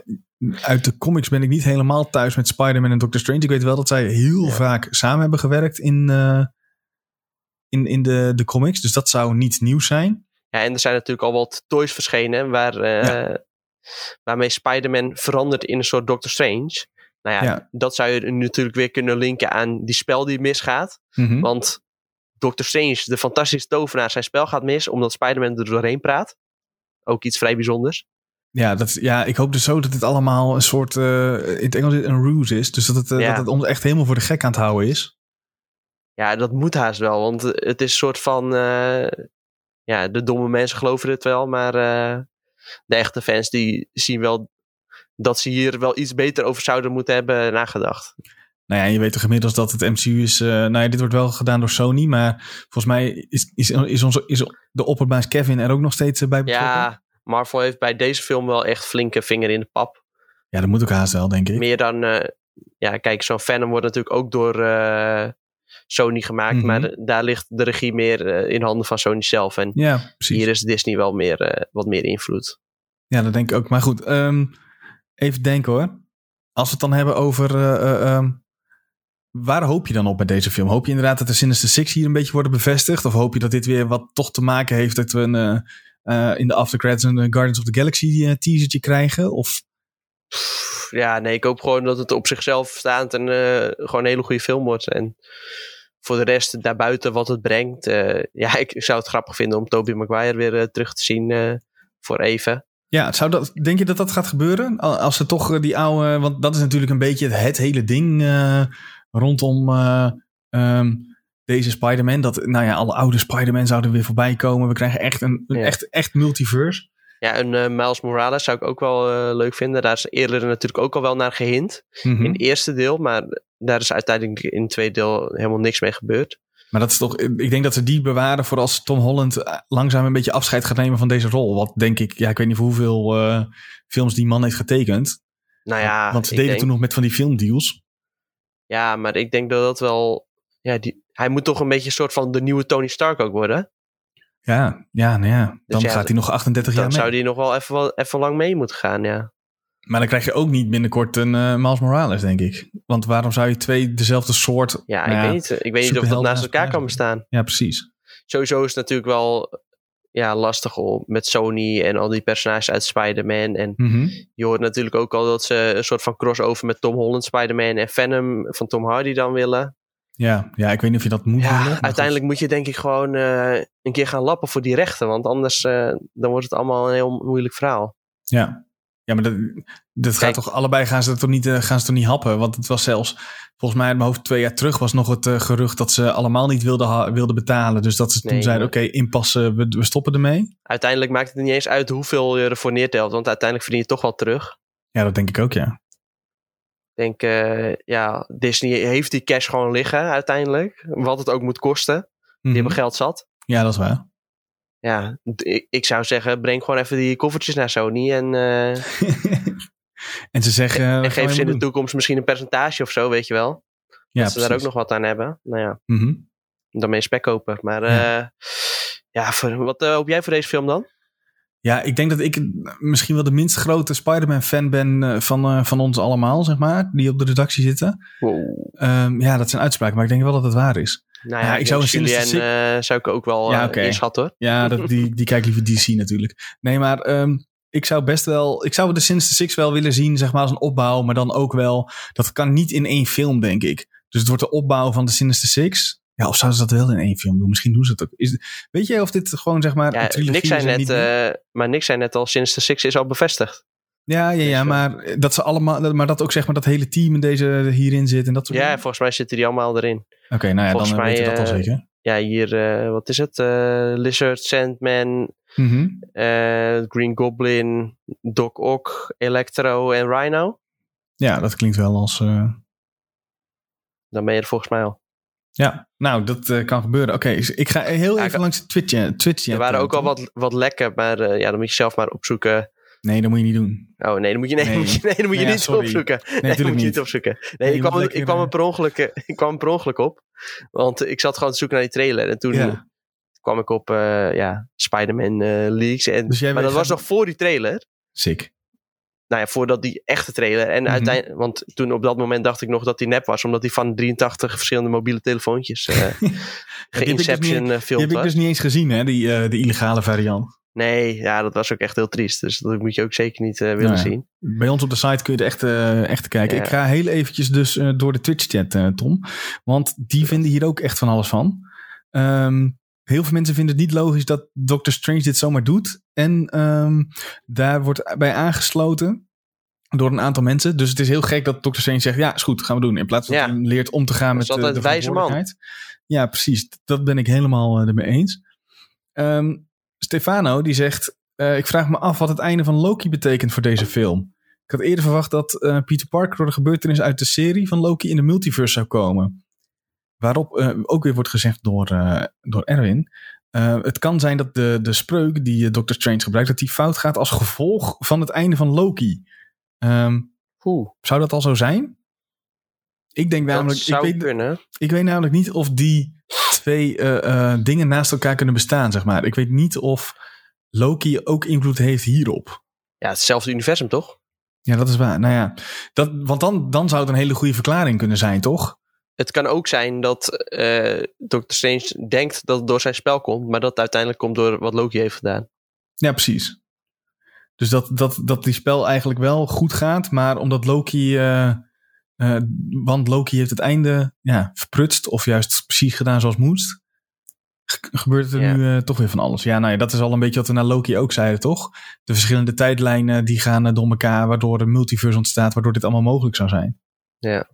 uit de comics ben ik niet helemaal thuis met Spider-Man en Doctor Strange. Ik weet wel dat zij heel Ja. vaak samen hebben gewerkt in, eh, in, in de, de comics. Dus dat zou niet nieuw zijn. Ja, en er zijn natuurlijk al wat toys verschenen waar, eh, waarmee Spider-Man verandert in een soort Doctor Strange. Nou ja, Ja. dat zou je natuurlijk weer kunnen linken aan die spel die misgaat. Mhm. Want Doctor Strange, de fantastische tovenaar, zijn spel gaat mis omdat Spider-Man er doorheen praat. Ook iets vrij bijzonders. Ja, dat, ja, ik hoop dus zo dat dit allemaal een soort, eh, in het Engels een ruse is. Dus dat het, eh, Ja. dat het ons echt helemaal voor de gek aan het houden is. Ja, dat moet haast wel, want het is een soort van... eh, ja, de domme mensen geloven het wel, maar eh, de echte fans die zien wel dat ze hier wel iets beter over zouden moeten hebben nagedacht. Nou ja, je weet toch inmiddels dat het MCU is... eh, nou ja, dit wordt wel gedaan door Sony, maar volgens mij is, is, is, onze, is de opperbaas Kevin er ook nog steeds eh, bij betrokken. Ja, Marvel heeft bij deze film wel echt flinke vinger in de pap. Ja, dat moet ook haast wel, denk ik. Meer dan... eh, ja, kijk, zo'n Venom wordt natuurlijk ook door eh, Sony gemaakt, Mhm. maar de- daar ligt de regie meer eh, in handen van Sony zelf. En Ja, hier is Disney wel meer, wat meer invloed. Ja, dat denk ik ook. Maar goed, ehm, even denken hoor. Als we het dan hebben over... eh, eh, ehm, waar hoop je dan op bij deze film? Hoop je inderdaad dat de Sinister Six hier een beetje worden bevestigd? Of hoop je dat dit weer wat toch te maken heeft dat we een, in de aftercredits een eh, Guardians of the Galaxy eh, teasertje krijgen? Of Ja, nee, ik hoop gewoon dat het op zichzelf staand en eh, gewoon een hele goede film wordt. En voor de rest, daarbuiten wat het brengt. eh, ja, ik zou het grappig vinden om Tobey Maguire weer eh, terug te zien eh, voor even. Ja, zou dat, denk je dat dat gaat gebeuren? Al- Als ze toch eh, die oude. Want dat is natuurlijk een beetje het, het hele ding eh, rondom eh, ehm, deze Spider-Man. Dat nou ja, alle oude Spider-Man zouden weer voorbij komen. We krijgen echt een, een Ja. echt, echt multiverse. Ja, en uh, Miles Morales zou ik ook wel uh, leuk vinden. Daar is eerder natuurlijk ook al wel naar gehind. Mhm. In het eerste deel, maar daar is uiteindelijk in het tweede deel helemaal niks mee gebeurd. Maar dat is toch, ik denk dat ze die bewaren voor als Tom Holland eh, langzaam een beetje afscheid gaat nemen van deze rol. Wat denk ik, ja, ik weet niet voor hoeveel uh, films die man heeft getekend. Nou ja, Want ze deden denk, toen nog met van die filmdeals. Ja, maar ik denk dat dat wel, ja, die, hij moet toch een beetje een soort van de nieuwe Tony Stark ook worden. Ja, ja, nou ja. Dan Dus ja, gaat hij nog 38 Dan jaar mee. zou die nog wel even, wel even lang mee moeten gaan, ja. Maar dan krijg je ook niet binnenkort een uh, Miles Morales, denk ik. Want waarom zou je twee dezelfde soort... Ja, nou ik weet niet, ik weet niet of dat naast elkaar kan bestaan. Ja, precies. Sowieso is het natuurlijk wel ja, lastig om, met Sony en al die personages uit Spider-Man. En mm -hmm. je hoort natuurlijk ook al dat ze een soort van crossover met Tom Holland, Spider-Man en Venom van Tom Hardy dan willen. Ja, ja, ik weet niet of je dat moet ja, willen, Uiteindelijk goed. moet je denk ik gewoon uh, een keer gaan lappen voor die rechten. Want anders uh, dan wordt het allemaal een heel moeilijk verhaal. Ja, ja maar dat, dat gaat toch allebei gaan ze, dat toch niet, uh, gaan ze toch niet happen. Want het was zelfs, volgens mij in mijn hoofd twee jaar terug was nog het gerucht dat ze allemaal niet wilden, wilden betalen. Dus dat ze nee, toen zeiden, oké, okay, inpassen, we, we stoppen ermee. Uiteindelijk maakt het niet eens uit hoeveel je ervoor neertelt. Want uiteindelijk verdien je toch wel terug. Ja, dat denk ik ook, ja. Ik denk, uh, ja, Disney heeft die cash gewoon liggen uiteindelijk. Wat het ook moet kosten. Mm -hmm. Die hebben geld zat. Ja, dat is waar. Ja, ik, ik zou zeggen, breng gewoon even die koffertjes naar Sony. En, uh, en ze zeggen... En, en geef ze in de toekomst misschien een percentage of zo, weet je wel. Ja, dat ze daar ook nog wat aan hebben. Nou ja, mm -hmm. dan mee spek kopen. Maar ja, uh, ja voor, wat hoop jij voor deze film dan? Ja, ik denk dat ik misschien wel de minst grote Spider-Man-fan ben uh, van, uh, van ons allemaal, zeg maar. Die op de redactie zitten. Wow. Um, ja, dat zijn uitspraken, maar ik denk wel dat het waar is. Nou ja, ja ik zou een Julien uh, zou ik ook wel ja, okay. inschatten hoor. Ja, dat, die, die kijk liever DC natuurlijk. Nee, maar um, ik zou best wel... Ik zou de Sinister Six wel willen zien, zeg maar, als een opbouw. Maar dan ook wel... Dat kan niet in één film, denk ik. Dus het wordt de opbouw van de Sinister Six. Ja, of zouden ze dat wel in één film doen? Misschien doen ze het ook. Is, weet jij of dit gewoon, zeg maar, ja, niks zijn net, uh, maar niks zijn net al Sinister Six is al bevestigd. Ja, ja, ja, maar dat ze allemaal, maar dat ook zeg maar dat hele team in deze hierin zit en dat soort Ja, dingen? volgens mij zitten die allemaal erin. Oké, okay, nou ja, volgens dan mij, weet je dat al uh, zeker. Ja, hier, uh, wat is het? Uh, Lizard, Sandman, mm -hmm. uh, Green Goblin, Doc Ock, Electro en Rhino. Ja, dat klinkt wel als... Dan ben je er volgens mij al. Ja, nou, dat uh, kan gebeuren. Oké, okay, ik ga heel even ja, langs Twitch. Twitch er waren ook al wat, wat lekken, maar uh, ja, dan moet je zelf maar opzoeken. Nee, dat moet je niet doen. Oh nee, dan moet je, nee, nee. Moet je, nee, dan moet je nee, niet opzoeken. Nee, nee dat moet je niet. opzoeken. Nee, ik, kwam, ik, kwam er per ongeluk, ik kwam er per ongeluk op. Want ik zat gewoon te zoeken naar die trailer. En toen ja. kwam ik op uh, ja, Spider-Man Leaks. En, dus maar dat was nog voor die trailer. Sick. Nou ja, voordat die echte trailer. En Mhm. uiteindelijk, want toen op dat moment dacht ik nog dat die nep was. Omdat die van 83 verschillende mobiele telefoontjes uh, ge-inception Die filmt heb ik dus niet eens gezien, hè, die, uh, de illegale variant. Nee, ja, dat was ook echt heel triest. Dus dat moet je ook zeker niet uh, willen Nou ja. zien. Bij ons op de site kun je de echte, echte kijken. Ja. Ik ga heel eventjes dus uh, door de Twitch-chat, Tom. Want die vinden hier ook echt van alles van. Um, heel veel mensen vinden het niet logisch dat Doctor Strange dit zomaar doet. En um, daar wordt bij aangesloten door een aantal mensen. Dus het is heel gek dat Doctor Strange zegt, ja, is goed, gaan we doen. In plaats van Ja. dat hij leert om te gaan Dat met altijd de een wijze man. Ja, precies. Dat ben ik helemaal uh, ermee eens. Um, Stefano, die zegt... Uh, ik vraag me af wat het einde van Loki betekent voor deze film. Ik had eerder verwacht dat uh, Peter Parker door de gebeurtenissen uit de serie van Loki in de multiverse zou komen. Waarop uh, ook weer wordt gezegd door, door Erwin. het kan zijn dat de, de spreuk die Doctor Strange gebruikt, dat die fout gaat als gevolg van het einde van Loki. Um, Oeh. Zou dat al zo zijn? Ik denk Dat namelijk. ik, weet, kunnen. ik weet namelijk niet of die twee dingen naast elkaar kunnen bestaan, zeg maar. Ik weet niet of Loki ook invloed heeft hierop. Ja, hetzelfde universum toch? Ja, dat is waar. Nou ja, dat, want dan, dan zou het een hele goede verklaring kunnen zijn, toch? Het kan ook zijn dat uh, Doctor Strange denkt dat het door zijn spel komt, maar dat het uiteindelijk komt door wat Loki heeft gedaan. Ja, precies. Dus dat, dat, dat die spel eigenlijk wel goed gaat, maar omdat Loki. Uh, uh, want Loki heeft het einde ja, verprutst, of juist precies gedaan zoals moest. Gebeurt er Ja. nu toch weer van alles? Ja, nou ja, dat is al een beetje wat we naar Loki ook zeiden, toch? De verschillende tijdlijnen die gaan door elkaar, waardoor een multiverse ontstaat, waardoor dit allemaal mogelijk zou zijn. Ja,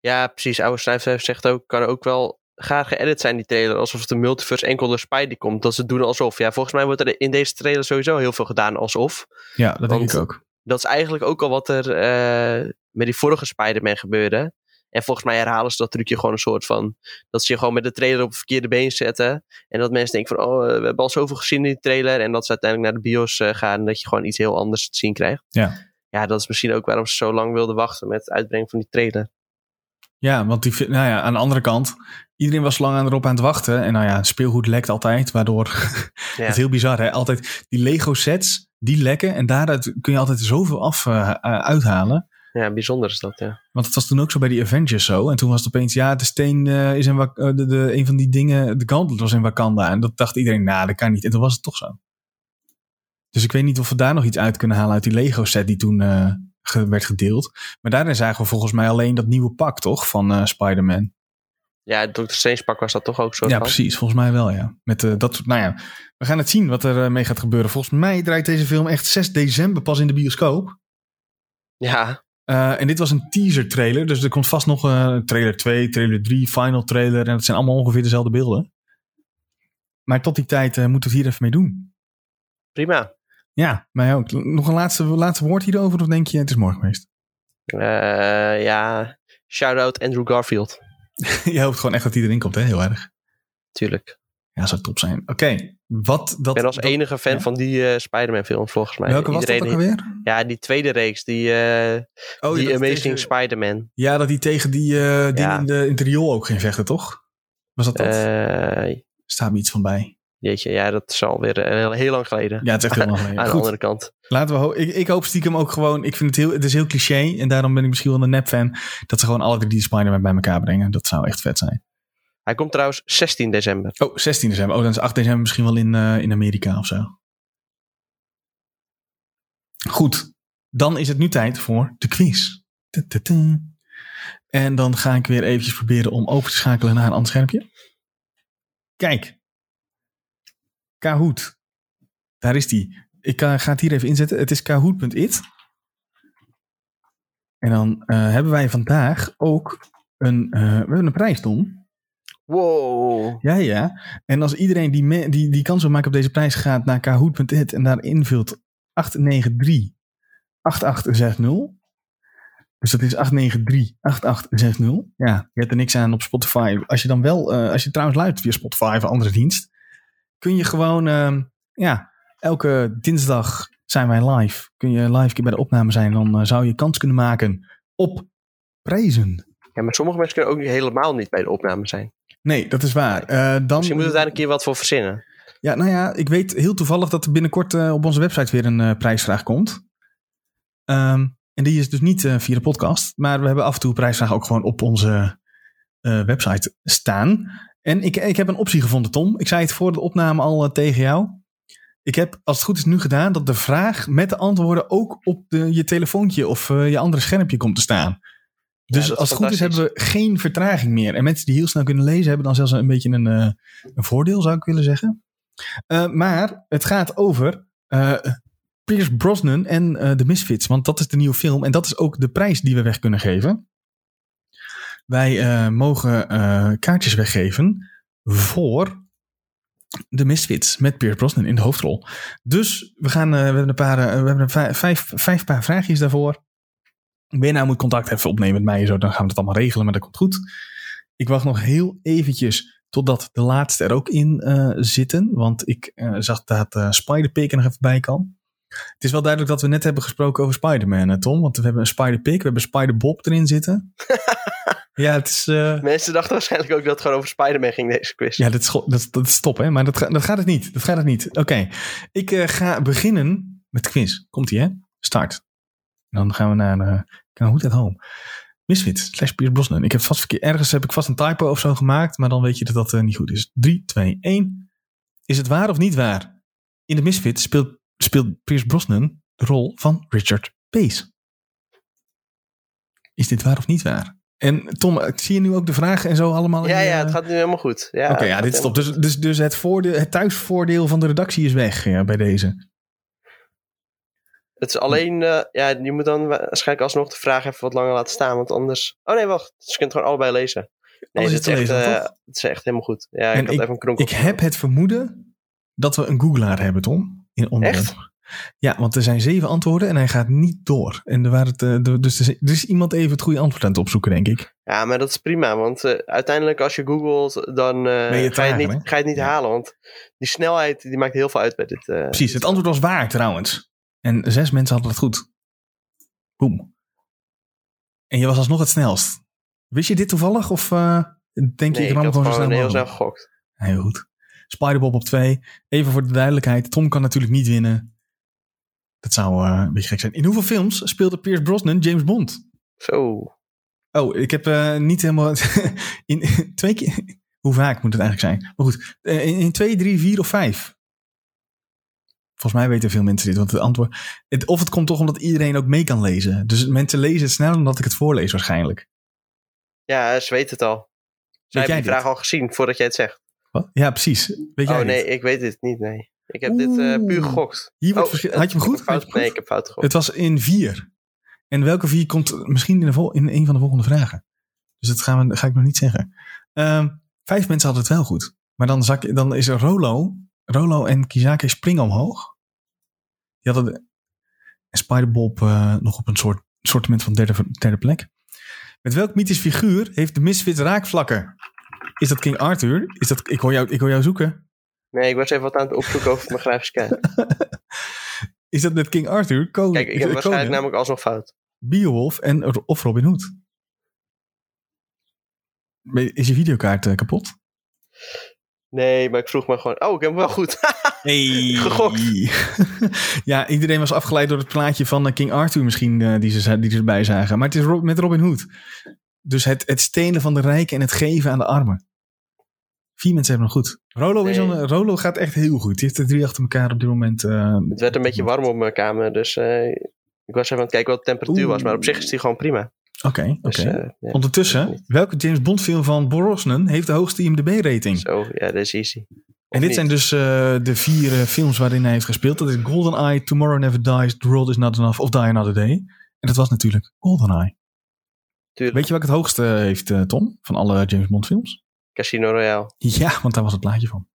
ja precies. Oude Stuyvesant zegt ook, kan ook wel gaar geëdit zijn, die trailer. Alsof het een multiverse enkel door Spidey komt. Dat ze doen alsof. Ja, volgens mij wordt er in deze trailer sowieso heel veel gedaan alsof. Ja, dat denk ik ook. Dat is eigenlijk ook al wat er eh, met die vorige Spider-Man gebeurde. En volgens mij herhalen ze dat trucje gewoon een soort van... Dat ze je gewoon met de trailer op het verkeerde been zetten. En dat mensen denken van... Oh, we hebben al zoveel gezien in die trailer. En dat ze uiteindelijk naar de bios eh, gaan. En dat je gewoon iets heel anders te zien krijgt. Ja. Ja, dat is misschien ook waarom ze zo lang wilden wachten met het uitbrengen van die trailer. Ja, want die, nou ja, aan de andere kant, iedereen was lang aan erop aan het wachten. En nou ja, speelgoed lekt altijd, waardoor Ja. het is heel bizar, hè? Altijd die Lego sets, die lekken en daaruit kun je altijd zoveel af eh, eh, uithalen. Ja, bijzonder is dat, ja. Want het was toen ook zo bij die Avengers zo. En toen was het opeens, ja, de steen eh, is in Wak- de, de, een van die dingen, de gauntlet was in Wakanda. En dat dacht iedereen, nou, dat kan niet. En toen was het toch zo. Dus ik weet niet of we daar nog iets uit kunnen halen uit die Lego set die toen ge- werd gedeeld. Maar daarin zagen we volgens mij alleen dat nieuwe pak, toch? Van eh Spider-Man. Ja, Dr. Strange pak was dat toch ook zo Ja, van? precies. Volgens mij wel, ja. Met eh, dat nou ja, we gaan het zien wat er eh, mee gaat gebeuren. Volgens mij draait deze film echt 6 december pas in de bioscoop. Ja, en dit was een teaser trailer, dus er komt vast nog eh, trailer 2, trailer 3, final trailer. En het zijn allemaal ongeveer dezelfde beelden. Maar tot die tijd moeten we het hier even mee doen. prima. Ja, mij ook. Nog een laatste, laatste woord hierover, of denk je het is mooi geweest? Eh, ja, shout-out Andrew Garfield. je hoopt gewoon echt dat hij erin komt, hè? Heel erg. Tuurlijk. Ja, zou top zijn. Oké, wat dat... Ik ben als dat- enige fan ja. van die eh, Spider-Man film, volgens mij. Welke was dat ook alweer? Ja, die tweede reeks, die, eh Oh, die ja, Amazing tegen- Spider-Man. Ja, dat hij tegen die Ja. in, de, in het riool ook ging vechten, toch? Was dat dat? Eh, Staat me iets van bij. Jeetje, ja, dat is alweer eh, heel, heel lang geleden. Ja, het is echt heel lang geleden. Aan de andere kant. laten we ik, ik hoop stiekem ook gewoon... Ik vind het heel, het is heel cliché. En daarom ben ik misschien wel een nep-fan. Dat ze gewoon alle drie die Spider-Man bij elkaar brengen. Dat zou echt vet zijn. Hij komt trouwens 16 december. Oh, 16 december. Oh, dan is 8 december misschien wel in, eh, in Amerika of zo. Goed. Dan is het nu tijd voor de quiz. En dan ga ik weer eventjes proberen om over te schakelen naar een ander schermpje. Kijk. Kahoot. Daar is die. Ik eh, ga het hier even inzetten. Het is kahoot.it. En dan eh, hebben wij vandaag ook een, eh, we hebben een prijs, Tom. Wow. Ja, ja. En als iedereen die, me- die, die kans wil maken op deze prijs gaat naar kahoot.it en daar invult 893 8860. Dus dat is 893 8860. Ja, je hebt er niks aan op Spotify. Als je dan wel, als je trouwens luistert via Spotify of andere dienst, kun je gewoon, ehm, ja, elke dinsdag zijn wij live. Kun je live een keer bij de opname zijn, dan eh, zou je kans kunnen maken op prijzen. Ja, maar sommige mensen kunnen ook niet helemaal niet bij de opname zijn. Nee, dat is waar. Eh, dan, Misschien moeten we daar een keer wat voor verzinnen. Ja, nou ja, ik weet heel toevallig dat er binnenkort eh, op onze website weer een prijsvraag komt. Ehm, en die is dus niet via de podcast, maar we hebben af en toe prijsvragen ook gewoon op onze website staan. En ik, ik heb een optie gevonden, Tom. Ik zei het voor de opname al eh, tegen jou. Ik heb, als het goed is, nu gedaan dat de vraag met de antwoorden ook op de, je telefoontje of eh, je andere schermpje komt te staan. Dus als het goed is, hebben we geen vertraging meer. En mensen die heel snel kunnen lezen, hebben dan zelfs een beetje een, eh, een voordeel, zou ik willen zeggen. Maar het gaat over Pierce Brosnan en The Misfits. Want dat is de nieuwe film. En dat is ook de prijs die we weg kunnen geven. Wij eh, mogen eh, kaartjes weggeven voor The Misfits met Pierce Brosnan in de hoofdrol. Dus we, gaan, eh, we hebben een paar, we hebben een vijf, vijf, paar vraagjes daarvoor. BNA moet contact even opnemen met mij en zo. Dan gaan we dat allemaal regelen, maar dat komt goed. Ik wacht nog heel eventjes totdat de laatste er ook in zitten. Want ik zag dat eh Spider-Pig er nog even bij kan. Het is wel duidelijk dat we net hebben gesproken over Spider-Man, Tom. Want we hebben een Spider-Pig, we hebben Spider-Bob erin zitten. ja, het is... eh, Mensen dachten waarschijnlijk ook dat het gewoon over Spider-Man ging, deze quiz. ja, dat is, dat, is- dat is top, hè? Maar dat, ga- dat gaat het niet. Dat gaat het niet. Oké. Ik eh, ga beginnen met de quiz. Komt-ie, hè? Start. Dan gaan we naar uh, Kahoot at Home. Misfit slash Pierce Brosnan. Ik heb vast verkeer, ergens heb ik vast een typo of zo gemaakt, maar dan weet je dat dat eh, niet goed is. 3, 2, 1. Is het waar of niet waar? In de Misfit speelt, speelt Pierce Brosnan de rol van Richard Pace. Is dit waar of niet waar? En Tom, eh, zie je nu ook de vragen en zo allemaal? ja, ja, het gaat nu helemaal goed. Ja, Oké, ja, het dit top. Dus, dus, dus het, voordeel, het thuisvoordeel van de redactie is weg ja, bij deze. Het is alleen, eh, ja, je moet dan waarschijnlijk alsnog de vraag even wat langer laten staan, want anders... Oh nee, wacht, dus je kunt het gewoon allebei lezen. Nee, is te is, echt, lezen, eh, het is echt helemaal goed. Ja, En ik had even een kronkel. Ik heb het vermoeden dat we een googlaar hebben, Tom. In? Ja, want er zijn zeven antwoorden en hij gaat niet door. En er waren het, eh, dus er is- iemand even het goede antwoord aan het opzoeken, denk ik. Ja, maar dat is prima. Want eh, uiteindelijk als je googelt, dan eh, ga, je niet, hè? ga je het niet Ja. halen. Want die snelheid die maakt heel veel uit bij dit. Precies, het antwoord was waar trouwens. En zes mensen hadden het goed. Boom. En je was alsnog het snelst. Wist je dit toevallig? Of denk je, nee, ik ik had gewoon zo gewoon snel heel snel gegokt. Heel goed. Spiderbob op twee. Even voor de duidelijkheid. Tom kan natuurlijk niet winnen. Dat zou eh, een beetje gek zijn. In hoeveel films speelde Pierce Brosnan James Bond? Zo. Oh, ik heb eh, niet helemaal... in, twee keer... Hoe vaak moet het eigenlijk zijn? Maar goed, eh, in, in twee, drie, vier of vijf? Volgens mij weten veel mensen dit. Want het antwoord... Het, of het komt toch omdat iedereen ook mee kan lezen. Dus mensen lezen het sneller dan dat ik het voorlees waarschijnlijk. Ja, ze weten het al. Jij hebben die dit? vraag al gezien voordat jij het zegt. Wat? Ja, precies. Weet jij oh nee, ik weet dit niet. Nee. Ik heb dit eh, puur gegokt. Hier wordt Oh, Had je hem ik goed? fout- je nee, goed? ik heb fout gegokt. Het was in vier. En welke vier komt misschien in, de vol- in een van de volgende vragen. Dus dat gaan we, ga ik nog niet zeggen. Ehm, vijf mensen hadden het wel goed. Maar dan, zak, dan is er Rolo. Rolo en Kizake springen omhoog. Die hadden de, en Spiderbob eh, nog op een soort sortiment van derde, derde plek. Met welk mythisch figuur heeft de Misfits raakvlakken? Is dat King Arthur? Is dat, ik, hoor jou, ik hoor jou zoeken. Nee, ik was even wat aan het opzoeken over mijn grafische kaart. Is dat met King Arthur? Koning, Kijk, ik heb waarschijnlijk Conan, namelijk alsnog fout. Beowulf en, of Robin Hood? Is je videokaart eh, kapot? Nee, maar ik vroeg me gewoon... Oh, ik heb hem wel goed. Hey. Gegokt. ja, iedereen was afgeleid door het plaatje van eh, King Arthur misschien eh, die, ze, die ze erbij zagen. Maar het is Rob- met Robin Hood. Dus het, het stelen van de rijken en het geven aan de armen. Vier mensen hebben het goed. Rolo, is een, Rolo gaat echt heel goed. Die heeft er drie achter elkaar op dit moment. eh, het werd een beetje warm op mijn kamer, dus... eh, ik was even aan het kijken wat de temperatuur Oeh. was, maar op zich is die gewoon prima. Oké, oké. Dus, eh, ja, Ondertussen, welke James Bond film van Brosnan heeft de hoogste IMDb-rating? Zo, ja, dat is easy. En dit zijn dus eh, de vier eh, films waarin hij heeft gespeeld. Dat is GoldenEye, Tomorrow Never Dies, The World Is Not Enough of Die Another Day. En dat was natuurlijk GoldenEye. Tuurlijk. Weet je welke het hoogste heeft, eh, Tom, van alle James Bond films? Casino Royale. Ja, want daar was het plaatje van.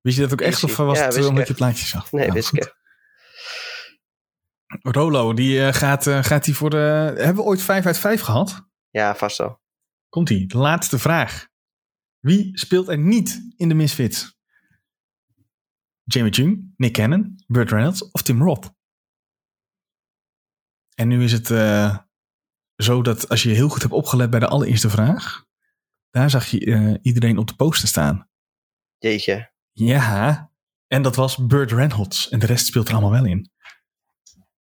Wist je dat ook echt of was Ja, het eh, omdat je het plaatje zag? Nee, Nou, wist ik. Rolo, die eh, gaat, eh, gaat die voor de... Hebben we ooit 5 uit 5 gehad? Ja, vast wel. Komt ie, de laatste vraag. Wie speelt er niet in de Misfits? Jamie Chung, Nick Cannon, Burt Reynolds of Tim Roth? En nu is het zo dat als je heel goed hebt opgelet bij de allereerste vraag, daar zag je eh, iedereen op de poster staan. Jeetje. Ja, en dat was Burt Reynolds. En de rest speelt er allemaal wel in.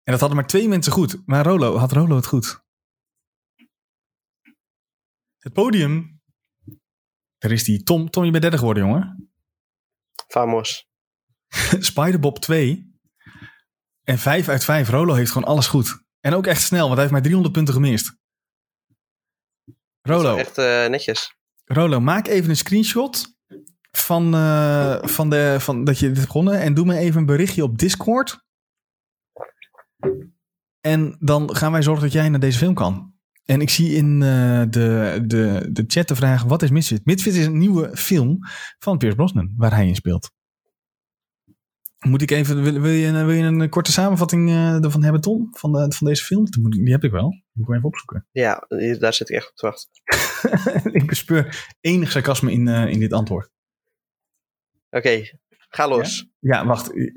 En dat hadden maar twee mensen goed. Maar Rolo, had Rolo het goed? Het podium. Daar is die. Tom, Tom, je bent derde geworden, jongen. Famos. Spiderbob 2. En 5 uit 5. Rolo heeft gewoon alles goed. En ook echt snel, want hij heeft maar 300 punten gemist. Rolo, Echt eh, netjes. Rolo, maak even een screenshot van, eh, van, de, van dat je dit begonnen. En doe me even een berichtje op Discord. En dan gaan wij zorgen dat jij naar deze film kan. En ik zie in eh, de, de, de chat de vraag, wat is Misfit? Misfit is een nieuwe film van Pierce Brosnan, waar hij in speelt. Moet ik even, wil, wil, je, wil je een korte samenvatting ervan hebben, Tom? Van, de, van deze film? Die heb ik wel. Moet ik wel even opzoeken. Ja, daar zit ik echt op te wachten. ik bespeur enig sarcasme in, eh, in dit antwoord. Oké, ga los. Ja, wacht. Eh,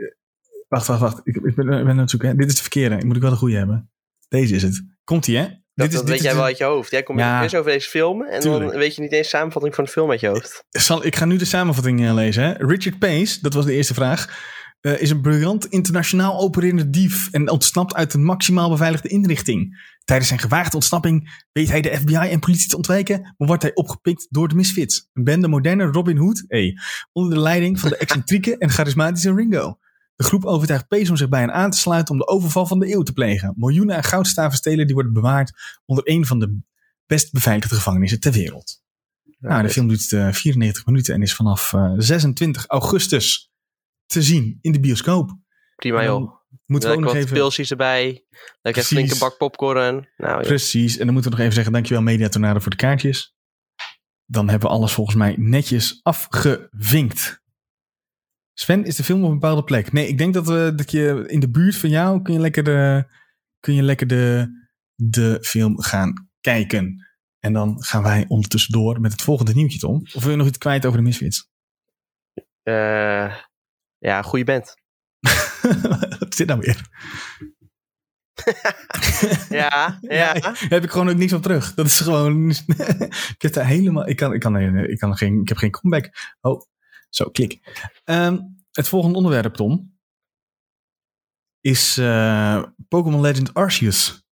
Wacht, wacht, wacht. Ik, ik ben, ik ben aan het zoeken. hè. Dit is de verkeerde. Moet ik wel de goede hebben. Deze is het. Komt-ie, hè? Dat, dit is, dat dit weet is jij wel uit je hoofd. Jij komt Ja. met een quiz over deze film en Tuurlijk. dan weet je niet eens de samenvatting van de film uit je hoofd. Zal, ik ga nu de samenvatting eh, lezen. Hè? Richard Pace, dat was de eerste vraag, eh, is een briljant internationaal opererende dief en ontsnapt uit een maximaal beveiligde inrichting. Tijdens zijn gewaagde ontsnapping weet hij de FBI en politie te ontwijken, maar wordt hij opgepikt door de Misfits. Een bende moderne Robin Hood, hey, onder de leiding van de excentrieke en charismatische Ringo. De groep overtuigt Pace om zich bij hen aan te sluiten om de overval van de eeuw te plegen. Miljoenen aan goudstaven stelen die worden bewaard onder een van de best beveiligde gevangenissen ter wereld. Nou, de film duurt eh, 94 minuten en is vanaf eh, 26 augustus te zien in de bioscoop. Prima joh. Moeten we ook nog wat even... pilsjes erbij. Lekker een flinke bak popcorn. Nou. Precies, en dan moeten we nog even zeggen, dankjewel Mediatonaren voor de kaartjes. dan hebben we alles volgens mij netjes afgevinkt. Sven, is de film op een bepaalde plek? Nee, ik denk dat, we, dat je in de buurt van jou kun je lekker de, kun je lekker de, de film gaan kijken. En dan gaan wij ondertussen door met het volgende nieuwtje, Tom. Of wil je nog iets kwijt over de Misfits? Uh, ja, goede band. Wat zit nou weer? ja, ja. Daar heb ik gewoon ook niks op terug. Dat is gewoon. ik heb daar helemaal. Ik, kan, ik, kan, ik, kan geen, ik heb geen comeback. Oh, zo, klik. Um, het volgende onderwerp, Tom. Is uh, Pokémon Legend Arceus.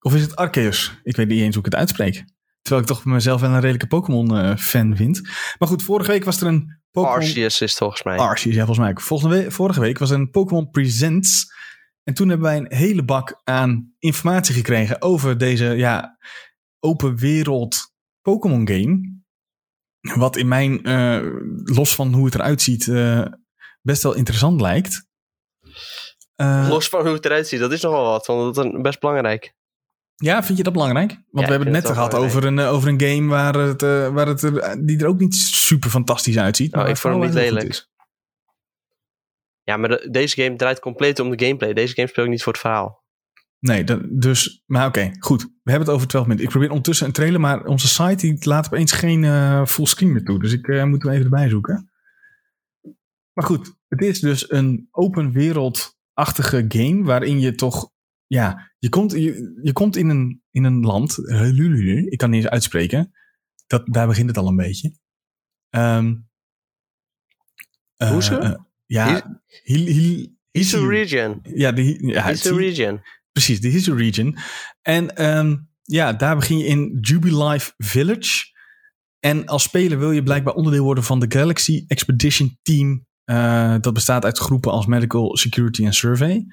Of is het Arceus? Ik weet niet eens hoe ik het uitspreek. Terwijl ik toch mezelf wel een redelijke Pokémon-fan vind. Maar goed, vorige week was er een Pokémon... Arceus is het volgens mij. Arceus, ja, volgens mij. Volgende vorige week was er een Pokémon Presents. En toen hebben wij een hele bak aan informatie gekregen over deze ja, open wereld Pokémon game. Wat in mijn, uh, los van hoe het eruit ziet, uh, best wel interessant lijkt. Uh, los van hoe het eruit ziet, dat is nogal wat, want dat is best belangrijk. Ja, vind je dat belangrijk? Want ja, we hebben het net gehad over een, over een game waar het, waar het er, die er ook niet super fantastisch uitziet. Oh, ik vond hem niet lelijk. Ja, maar de, deze game draait compleet om de gameplay. Deze game speel ik niet voor het verhaal. Nee, dat, dus, maar oké, goed. We hebben het over 12 minuten. Ik probeer ondertussen een trailer, maar onze site die laat opeens geen uh, fullscreen meer toe. Dus ik uh, moet hem even erbij zoeken. Maar goed, het is dus een open wereldachtige game waarin je toch, ja, je komt, je, je komt in, een, in een land, ik kan niet eens uitspreken. Dat, daar begint het al een beetje. Um, Hoe uh, ja, Hisu region. Ja, de, ja, Hisu region. Precies, de Hisu region. En um, ja, daar begin je in Jubilife Village. En als speler wil je blijkbaar onderdeel worden van de Galaxy Expedition Team. Uh, dat bestaat uit groepen als Medical Security en Survey.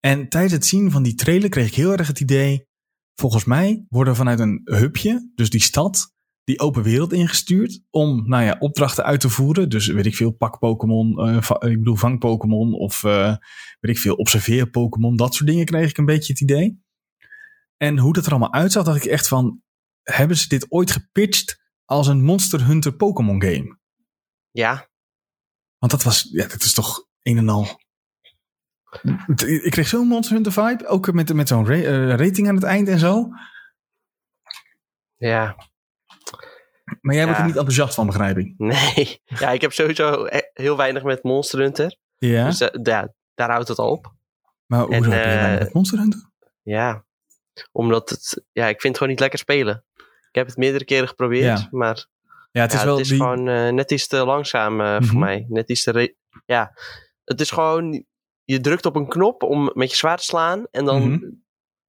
En tijdens het zien van die trailer kreeg ik heel erg het idee. Volgens mij worden vanuit een hubje, dus die stad, die open wereld ingestuurd om nou ja, opdrachten uit te voeren. Dus weet ik veel, pak Pokémon, uh, ik bedoel vang Pokémon of uh, weet ik veel, observeer Pokémon. Dat soort dingen kreeg ik een beetje het idee. En hoe dat er allemaal uitzag, dacht ik echt van, hebben ze dit ooit gepitcht als een Monster Hunter Pokémon game? Ja. Want dat was, ja, dat is toch een en al... Ik kreeg zo'n Monster Hunter vibe, ook met, met zo'n ra uh, rating aan het eind en zo. Ja, maar jij wordt er niet enthousiast van, begrijp ik. Nee, ja, ik heb sowieso heel weinig met Monster Hunter. Ja. Dus uh, ja, daar houdt het al op. Maar hoezo heb je weinig met Monster Hunter? Ja, omdat het, ja, ik vind het gewoon niet lekker spelen. Ik heb het meerdere keren geprobeerd, ja. maar ja, het is, wel het is die... gewoon uh, net iets te langzaam uh, mm -hmm. voor mij. Net iets te, ja, het is gewoon, je drukt op een knop om met je zwaard te slaan en dan mm -hmm.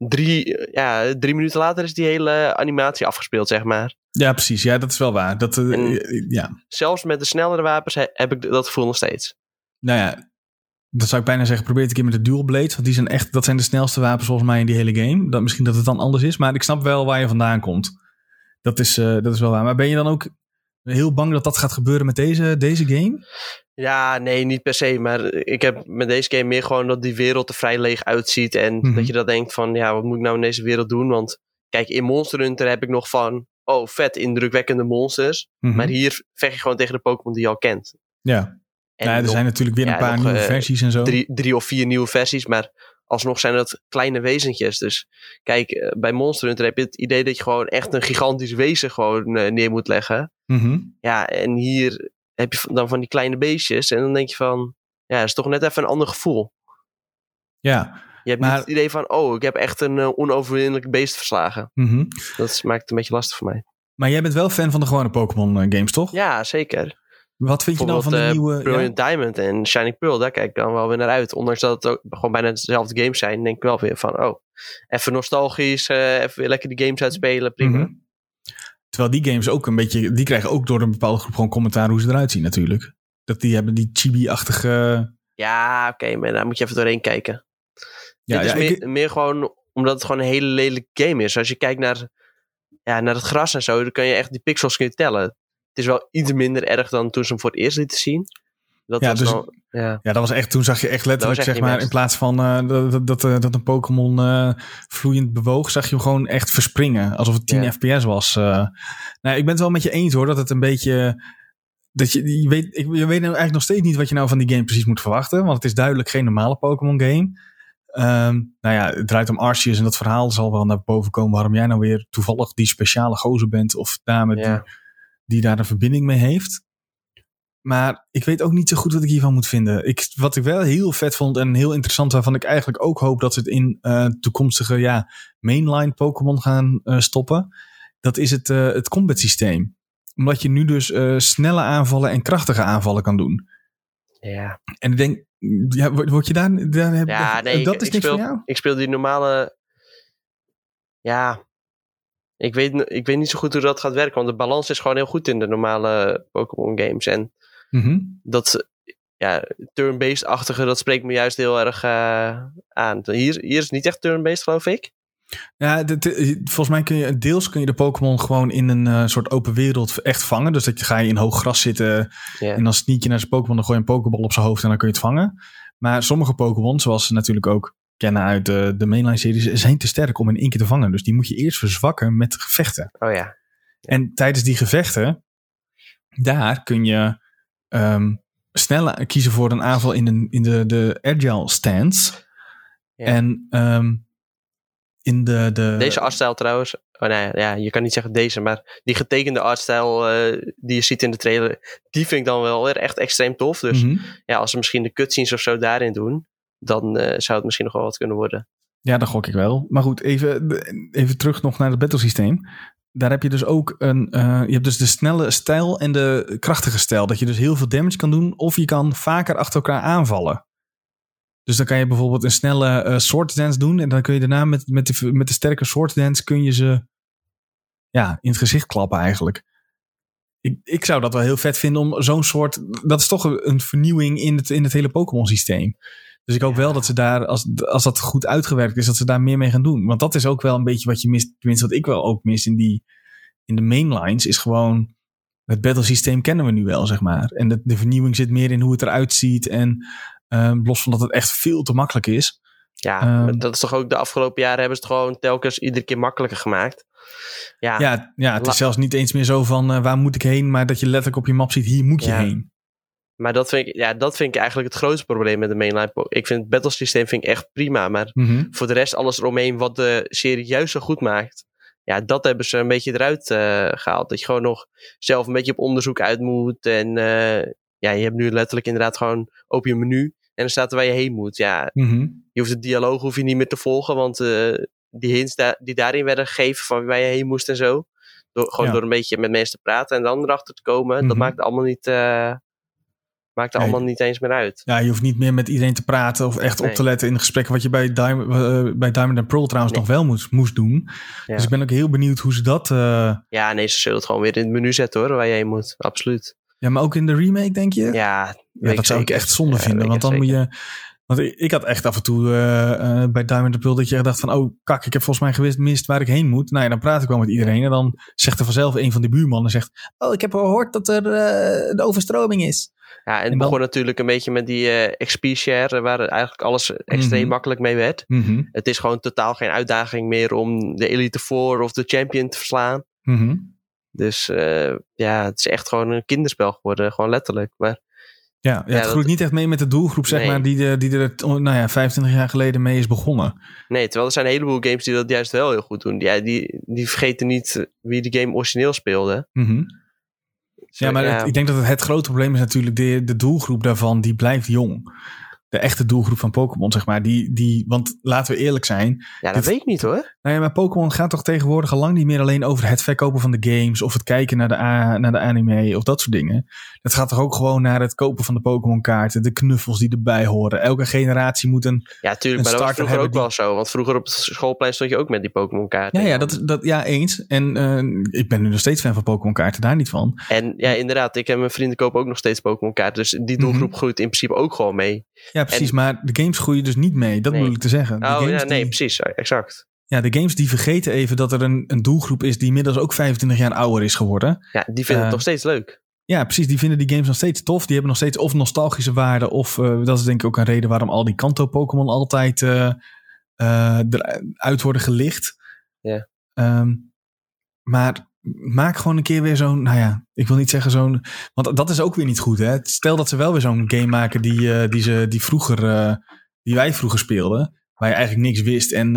drie, ja, drie minuten later is die hele animatie afgespeeld, zeg maar. Ja, precies. Ja, dat is wel waar. Dat, uh, ja. Zelfs met de snellere wapens heb ik dat gevoel nog steeds. Nou ja, dat zou ik bijna zeggen. Probeer het een keer met de dual blades. Want die zijn echt, dat zijn de snelste wapens volgens mij in die hele game. Dat, misschien dat het dan anders is. Maar ik snap wel waar je vandaan komt. Dat is, uh, dat is wel waar. Maar ben je dan ook heel bang dat dat gaat gebeuren met deze, deze game? Ja, nee, niet per se. Maar ik heb met deze game meer gewoon dat die wereld er vrij leeg uitziet. En mm -hmm. dat je dat denkt van, ja, wat moet ik nou in deze wereld doen? Want kijk, in Monster Hunter heb ik nog van, oh, vet indrukwekkende monsters. Mm -hmm. Maar hier vecht je gewoon tegen de Pokémon die je al kent. Ja. En nou, er nog, zijn natuurlijk weer een ja, paar nog, nieuwe uh, versies en zo. Drie, drie of vier nieuwe versies, maar alsnog zijn dat kleine wezentjes. Dus kijk, uh, bij Monster Hunter heb je het idee dat je gewoon echt een gigantisch wezen gewoon uh, neer moet leggen. Mm -hmm. Ja, en hier heb je dan van die kleine beestjes. En dan denk je van, ja, dat is toch net even een ander gevoel. Ja, je hebt maar, niet het idee van, oh, ik heb echt een uh, onoverwinnelijk beest verslagen. Mm -hmm. Dat maakt het een beetje lastig voor mij. Maar jij bent wel fan van de gewone Pokémon games, toch? Ja, zeker. Wat vind je nou van de uh, nieuwe... Brilliant ja? Diamond en Shining Pearl, daar kijk ik dan wel weer naar uit. Ondanks dat het ook gewoon bijna dezelfde games zijn, denk ik wel weer van, oh, even nostalgisch, uh, even weer lekker die games uitspelen, prima. Mm -hmm. Terwijl die games ook een beetje, die krijgen ook door een bepaalde groep gewoon commentaar hoe ze eruit zien natuurlijk. Dat die hebben die chibi-achtige... Ja, oké, okay, maar daar moet je even doorheen kijken. Ja, Dit is ja, meer, ik... meer, gewoon omdat het gewoon een hele lelijke game is. Als je kijkt naar, ja, naar het gras en zo, dan kan je echt die pixels kunnen tellen. Het is wel iets minder erg dan toen ze hem voor het eerst lieten zien. Dat Ja, was dus- wel, ja. Ja, dat was echt, toen zag je echt letterlijk, echt zeg maar, best. in plaats van eh, dat, eh, dat een Pokémon eh, vloeiend bewoog, zag je hem gewoon echt verspringen. Alsof het 10 Ja. fps was. nou, ik ben het wel met je eens hoor, dat het een beetje... Dat je, je, weet, ik, je weet nou eigenlijk nog steeds niet wat je nou van die game precies moet verwachten. Want het is duidelijk geen normale Pokémon game. Ehm, nou ja, het draait om Arceus en dat verhaal zal wel naar boven komen waarom jij nou weer toevallig die speciale gozer bent of dame die, Ja. Die daar een verbinding mee heeft. Maar ik weet ook niet zo goed wat ik hiervan moet vinden. Ik, wat ik wel heel vet vond en heel interessant, waarvan ik eigenlijk ook hoop dat ze het in eh, toekomstige ja, mainline Pokémon gaan eh, stoppen, dat is het, eh, het combat systeem. Omdat je nu dus snelle aanvallen en krachtige aanvallen kan doen. ja. En ik denk, ja, word je daar, daar heb- Ja, nee, dat ik- is ik niks speel- voor jou? Ik speel die normale. Ja. Ik weet, ik weet niet zo goed hoe dat gaat werken. Want de balans is gewoon heel goed in de normale Pokémon games. En Mhm. dat. Ja, turn-based-achtige, dat spreekt me juist heel erg eh, aan. Hier, hier is het niet echt turn-based, geloof ik. Ja, dit- volgens mij kun je deels kun je de Pokémon gewoon in een eh, soort open wereld echt vangen. Dus dat je ga je in hoog gras zitten en dan sneak je naar zijn Pokémon, dan gooi je een Pokéball op zijn hoofd en dan kun je het vangen. Maar sommige Pokémon, zoals natuurlijk ook kennen uit de, de mainline series, zijn te sterk om in één keer te vangen. Dus die moet je eerst verzwakken met gevechten. Oh ja. En tijdens die gevechten, daar kun je ehm, sneller kiezen voor een aanval in de, in de, de agile stance. Ja. En ehm, in de, de Deze artstijl trouwens. Oh nee, ja, je kan niet zeggen deze, maar die getekende artstijl eh, die je ziet in de trailer, die vind ik dan wel weer echt extreem tof. Dus Mhm. ja, als ze misschien de cutscenes of zo daarin doen, dan eh, zou het misschien nog wel wat kunnen worden. Ja, dat gok ik wel. Maar goed, even, even terug nog naar het battlesysteem. Daar heb je dus ook een. eh, je hebt dus de snelle stijl en de krachtige stijl. Dat je dus heel veel damage kan doen. Of je kan vaker achter elkaar aanvallen. Dus dan kan je bijvoorbeeld een snelle eh sword dance doen. En dan kun je daarna met, met, de, met de sterke sword dance kun je ze ja, in het gezicht klappen eigenlijk. Ik, ik zou dat wel heel vet vinden om zo'n soort. Dat is toch een vernieuwing in het, in het hele Pokémon systeem. Dus ik hoop wel dat ze daar, als, als dat goed uitgewerkt is, dat ze daar meer mee gaan doen. Want dat is ook wel een beetje wat je mist. Tenminste, wat ik wel ook mis in, die, in de mainlines, is gewoon. Het battle systeem kennen we nu wel, zeg maar. En de, de vernieuwing zit meer in hoe het eruit ziet. En ehm, los van dat het echt veel te makkelijk is. Ja, Ehm. dat is toch ook de afgelopen jaren hebben ze het gewoon telkens iedere keer makkelijker gemaakt. Ja, Ja, ja het is zelfs niet eens meer zo van eh, waar moet ik heen, maar dat je letterlijk op je map ziet, hier moet je Ja. heen. Maar dat vind, ik, ja, dat vind ik eigenlijk het grootste probleem met de mainline. Ik vind het battle systeem vind ik echt prima, maar Mhm. voor de rest alles eromheen wat de serie juist zo goed maakt. Ja, dat hebben ze een beetje eruit eh, gehaald. Dat je gewoon nog zelf een beetje op onderzoek uit moet. En eh, ja, je hebt nu letterlijk inderdaad gewoon open je menu. En dan staat er waar je heen moet. Ja, Mhm. je hoeft de dialoog hoef je niet meer te volgen. Want eh, die hints da- die daarin werden gegeven van waar je heen moest en zo. Door, gewoon Ja. door een beetje met mensen te praten en dan erachter te komen. Dat Mhm. maakt allemaal niet, maakt Nee. allemaal niet eens meer uit. Ja, je hoeft niet meer met iedereen te praten of echt op te letten in de gesprekken. Wat je bij Diamond, eh, bij Diamond and Pearl trouwens Nee. nog wel moest, moest doen. Ja. Dus ik ben ook heel benieuwd hoe ze dat... eh, Ja, nee, ze zullen het gewoon weer in het menu zetten hoor, waar je heen moet. Absoluut. ja, maar ook in de remake, denk je? Ja, dat zou ik echt zonde Ja, vinden. Want dan moet je... Want ik, ik had echt af en toe eh, bij Diamond and Pearl dat je echt dacht van... Oh, kak, ik heb volgens mij gewist mist waar ik heen moet. Nou ja, dan praat ik wel met iedereen. En dan zegt er vanzelf een van die buurmannen... Zegt, oh, ik heb gehoord dat er de overstroming is. Ja, en het begon natuurlijk een beetje met die eh, XP-share, waar eigenlijk alles extreem Mhm. makkelijk mee werd. Mhm, Het is gewoon totaal geen uitdaging meer om de Elite Four of de Champion te verslaan. mhm. Dus eh, ja, het is echt gewoon een kinderspel geworden, gewoon letterlijk. Maar Ja, ja, het dat- groeit niet echt mee met de doelgroep, zeg Nee. maar, die, de, die er nou ja, 25 jaar geleden mee is begonnen. nee, terwijl er zijn een heleboel games die dat juist wel heel goed doen. Ja, die, die vergeten niet wie de game origineel speelde. Zo, Ja, maar het- ik denk dat het, het grote probleem is natuurlijk de, de doelgroep daarvan, die blijft jong. De echte doelgroep van Pokémon, zeg maar. Die, die, want laten we eerlijk zijn. ja, dat dit- weet ik niet hoor. Nou ja, maar Pokémon gaat toch tegenwoordig al lang niet meer alleen over het verkopen van de games. Of het kijken naar de, naar de anime of dat soort dingen. Het gaat toch ook gewoon naar het kopen van de Pokémon kaarten. De knuffels die erbij horen. Elke generatie moet een... Ja, tuurlijk, Een maar dat was vroeger ook wel zo. Want vroeger op het schoolplein stond je ook met die Pokémon kaarten. Ja, ja, dat, dat, ja eens. En eh, ik ben nu nog steeds fan van Pokémon kaarten, daar niet van. En ja, inderdaad, ik en mijn vrienden kopen ook nog steeds Pokémon kaarten. Dus die doelgroep Mhm. groeit in principe ook gewoon mee. Ja, precies. En- maar de games groeien dus niet mee. Dat Nee. bedoel ik te zeggen. De Oh games ja, nee, die- precies, exact. Ja, de games die vergeten even dat er een, een doelgroep is die inmiddels ook 25 jaar ouder is geworden. Ja, die vinden Eh, het nog steeds leuk. Ja, precies. Die vinden die games nog steeds tof. Die hebben nog steeds of nostalgische waarde. Of uh, dat is denk ik ook een reden waarom al die Kanto-Pokémon altijd uh, uh, eruit worden gelicht. Ja. Um, maar maak gewoon een keer weer zo'n, nou ja, ik wil niet zeggen zo'n, want dat is ook weer niet goed. Hè? Stel dat ze wel weer zo'n game maken die, die, ze, die, vroeger, die wij vroeger speelden, waar je eigenlijk niks wist. En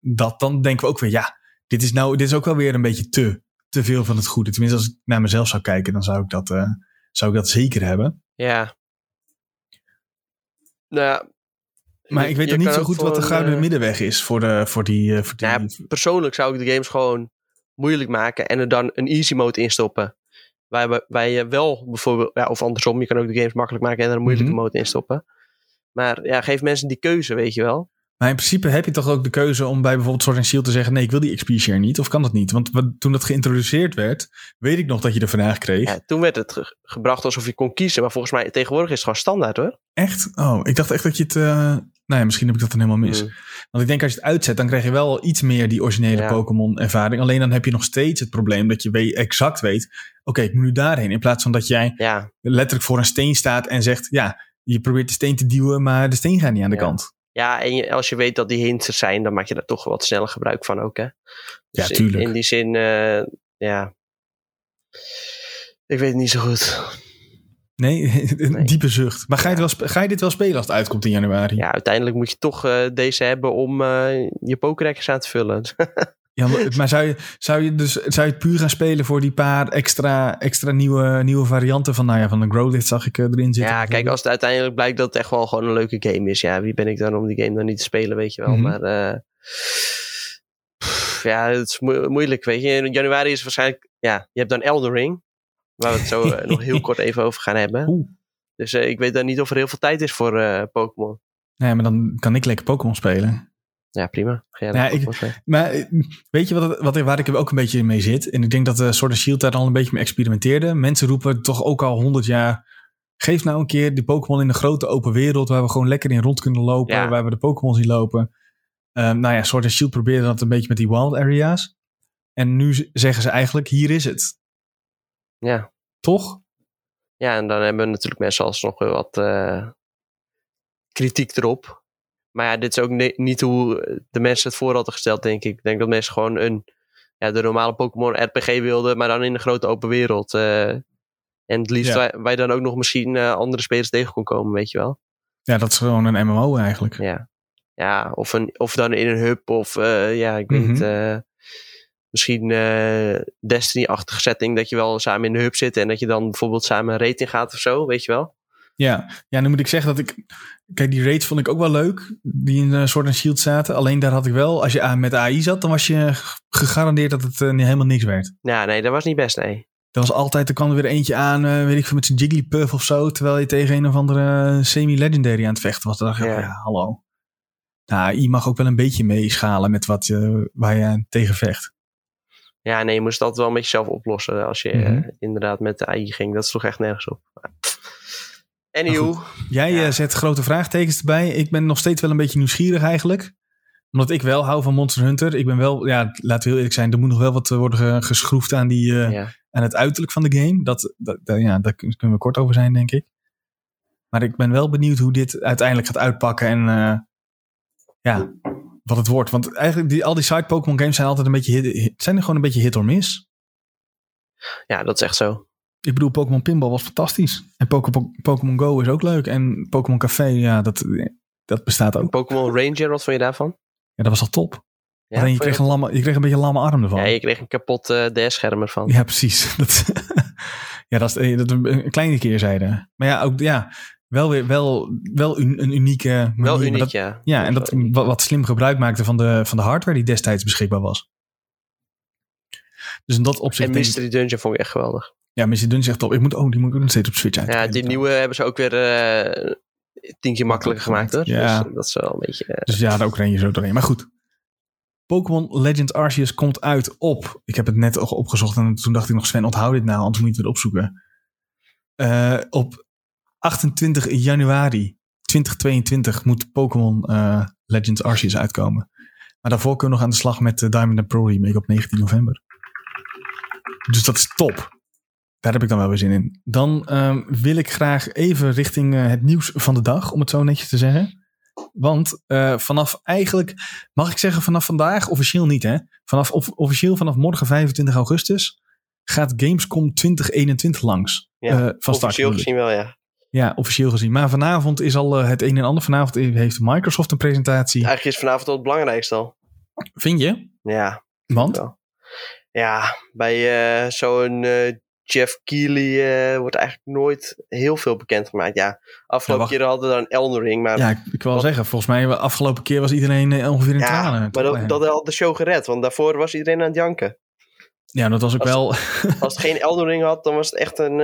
dat, dan denken we ook weer, ja, dit is nou, dit is ook wel weer een beetje te te veel van het goede. Tenminste, als ik naar mezelf zou kijken, dan zou ik dat, zou ik dat zeker hebben. Ja. Nou ja. Maar ik weet dan niet zo goed wat de gouden middenweg is voor, de, voor die... Voor die... Nou ja, persoonlijk zou ik de games gewoon moeilijk maken en er dan een easy mode in stoppen. Waar, waar je wel bijvoorbeeld, ja, of andersom, je kan ook de games makkelijk maken en er een moeilijke mm -hmm. mode in stoppen. Maar ja, geef mensen die keuze, weet je wel. Maar in principe heb je toch ook de keuze om bij bijvoorbeeld Sword and Shield te zeggen: nee, ik wil die XP share niet. Of kan dat niet? Want toen dat geïntroduceerd werd, weet ik nog dat je de vraag kreeg. Ja, toen werd het ge gebracht alsof je kon kiezen. Maar volgens mij tegenwoordig is het gewoon standaard hoor. Echt? Oh, ik dacht echt dat je het. Uh... Nou ja, misschien heb ik dat dan helemaal mis. Mm. Want ik denk als je het uitzet, dan krijg je wel iets meer die originele ja. Pokémon ervaring. Alleen dan heb je nog steeds het probleem dat je weet, exact weet: oké, okay, ik moet nu daarheen. In plaats van dat jij ja. letterlijk voor een steen staat en zegt: ja, je probeert de steen te duwen, maar de steen gaat niet aan de kant. Ja, en je, als je weet dat die hints er zijn, dan maak je daar toch wat sneller gebruik van ook, hè? Dus ja, tuurlijk. In, in die zin, uh, ja. Ik weet het niet zo goed. Nee, een nee. diepe zucht. Maar ga je, wel, ga je dit wel spelen als het uitkomt in januari? Ja, uiteindelijk moet je toch uh, deze hebben om uh, je pokerrekkers aan te vullen. Ja, maar zou je, zou je dus zou je het puur gaan spelen voor die paar extra, extra nieuwe, nieuwe varianten van, nou ja, van de Growlithe zag ik erin zitten? Ja, kijk, als het uiteindelijk blijkt dat het echt wel gewoon een leuke game is. Ja, wie ben ik dan om die game dan niet te spelen, weet je wel. Mm -hmm. Maar uh, pff, ja, het is mo moeilijk, weet je. In januari is waarschijnlijk, ja, je hebt dan Elden Ring. Waar we het zo uh, nog heel kort even over gaan hebben. Oeh. Dus uh, ik weet dan niet of er heel veel tijd is voor uh, Pokémon. Nee, maar dan kan ik lekker Pokémon spelen. Ja, prima. Ga ja, ik, maar weet je wat, wat, waar ik ook een beetje mee zit? En ik denk dat de Sword of Shield daar al een beetje mee experimenteerde. Mensen roepen toch ook al honderd jaar... Geef nou een keer die Pokémon in de grote open wereld... waar we gewoon lekker in rond kunnen lopen. Ja. Waar we de Pokémon zien lopen. Um, nou ja, Sword of Shield probeerde dat een beetje met die wild areas. En nu zeggen ze eigenlijk, hier is het. Ja. Toch? Ja, en dan hebben we natuurlijk mensen alsnog weer wat uh, kritiek erop. Maar ja, dit is ook niet hoe de mensen het voor hadden gesteld, denk ik. Ik denk dat mensen gewoon een, ja, de normale Pokémon RPG wilden, maar dan in een grote open wereld. Uh, en het liefst ja. wij, wij, dan ook nog misschien uh, andere spelers tegen kon komen, weet je wel. Ja, dat is gewoon een MMO eigenlijk. Ja, ja of, een, of dan in een hub of ja, ik weet mm -hmm. niet. Misschien Destiny-achtige setting, dat je wel samen in de hub zit en dat je dan bijvoorbeeld samen een rating gaat of zo, weet je wel. Ja, ja, nu moet ik zeggen dat ik. Kijk, die raids vond ik ook wel leuk. Die in een soort shield zaten. Alleen daar had ik wel. Als je met AI zat, dan was je gegarandeerd dat het uh, helemaal niks werd. Ja, nee, dat was niet best, nee. Er was altijd, er kwam er weer eentje aan, uh, weet ik veel, met zijn Jigglypuff of zo. Terwijl je tegen een of andere semi-legendary aan het vechten was. Dan dacht je, ja. Ja, hallo. Nou, je mag ook wel een beetje meeschalen met wat je, waar je tegen vecht. Ja, nee, je moest dat wel met jezelf oplossen. Als je mm -hmm. uh, inderdaad met de AI ging. Dat sloeg echt nergens op. Anywho. Jij ja. zet grote vraagtekens erbij. Ik ben nog steeds wel een beetje nieuwsgierig eigenlijk. Omdat ik wel hou van Monster Hunter. Ik ben wel, ja, laten we heel eerlijk zijn. Er moet nog wel wat worden geschroefd aan, die, uh, ja. aan het uiterlijk van de game. Dat, dat, dat, ja, daar kunnen we kort over zijn, denk ik. Maar ik ben wel benieuwd hoe dit uiteindelijk gaat uitpakken. En uh, ja, wat het wordt. Want eigenlijk, die, al die side Pokémon games zijn altijd een beetje hit, zijn er gewoon een beetje hit or miss. Ja, dat is echt zo. Ik bedoel, Pokémon Pinball was fantastisch. En Pokémon Go is ook leuk. En Pokémon Café, ja, dat, dat bestaat ook. Pokémon Ranger, wat vond je daarvan? Ja, dat was al top. Ja, Alleen je kreeg, een lamme, je kreeg een beetje een lamme arm ervan. Ja, je kreeg een kapot uh, DS-scherm ervan. Ja, precies. Dat, ja, dat is dat een kleine keerzijde. Maar ja, ook ja, wel weer wel, wel een, een unieke manier. Wel uniek, dat, ja. Ja, en dat wat, wat slim gebruik maakte van de, van de hardware die destijds beschikbaar was. Dus in dat opzicht... En Mystery ik, Dungeon vond ik echt geweldig. Ja, Mystery Dungeon zegt op. Ik moet, oh, die moet ik nog steeds op Switch uit. Ja, die nieuwe hebben ze ook weer uh, tien keer makkelijker gemaakt hoor. Ja. Dus dat is wel een beetje... Uh, dus ja, daar ook ren je zo doorheen. Maar goed. Pokémon Legend Arceus komt uit op... Ik heb het net opgezocht en toen dacht ik nog Sven, onthoud dit nou, anders moet je het weer opzoeken. Uh, op 28 januari 2022 moet Pokémon uh, Legends Arceus uitkomen. Maar daarvoor kunnen we nog aan de slag met de Diamond and Pearl remake op 19 november. Dus dat is top. Daar heb ik dan wel weer zin in. Dan ehm, wil ik graag even richting eh, het nieuws van de dag, om het zo netjes te zeggen. Want uh, vanaf eigenlijk, mag ik zeggen vanaf vandaag, officieel niet hè. Vanaf, of, officieel vanaf morgen 25 augustus gaat Gamescom 2021 langs. Ja, uh, van officieel gezien wel, ja. Ja, officieel gezien. Maar vanavond is al uh, het een en ander. Vanavond heeft Microsoft een presentatie. Eigenlijk is vanavond al het belangrijkste al. Vind je? Ja. Want? Wel. Ja, bij uh, zo'n uh, Jeff Keighley uh, wordt eigenlijk nooit heel veel bekendgemaakt. Ja, afgelopen ja, keer hadden we dan Elden Ring. Maar ja, ik wil zeggen, volgens mij afgelopen keer was iedereen ongeveer in ja, tranen. maar dat, dat had de show gered, want daarvoor was iedereen aan het janken. Ja, dat was ook als, wel... als het geen Elden Ring had, dan was het echt een...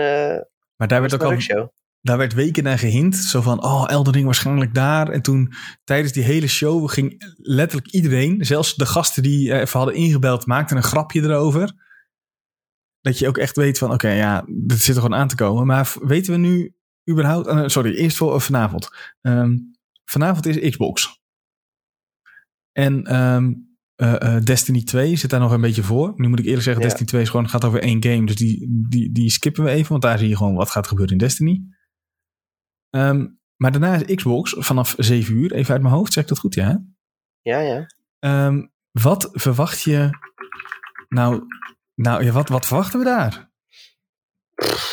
maar daar werd ook al... Daar werd weken naar gehint. Zo van, oh, Elden Ring waarschijnlijk daar. En toen, tijdens die hele show, ging letterlijk iedereen, zelfs de gasten die even hadden ingebeld, maakten een grapje erover. Dat je ook echt weet van, oké, okay, ja, dit zit er gewoon aan te komen. Maar weten we nu überhaupt... Uh, sorry, eerst voor uh, vanavond. Um, vanavond is Xbox. En um, uh, Destiny 2 zit daar nog een beetje voor. Nu moet ik eerlijk zeggen, ja. Destiny 2 is gewoon, gaat over één game. Dus die, die, die skippen we even, want daar zie je gewoon wat gaat gebeuren in Destiny. Um, maar daarna is Xbox vanaf 7 uur, even uit mijn hoofd, zeg ik dat goed, ja? Ja, ja. Um, wat verwacht je... Nou, nou ja, wat, wat verwachten we daar?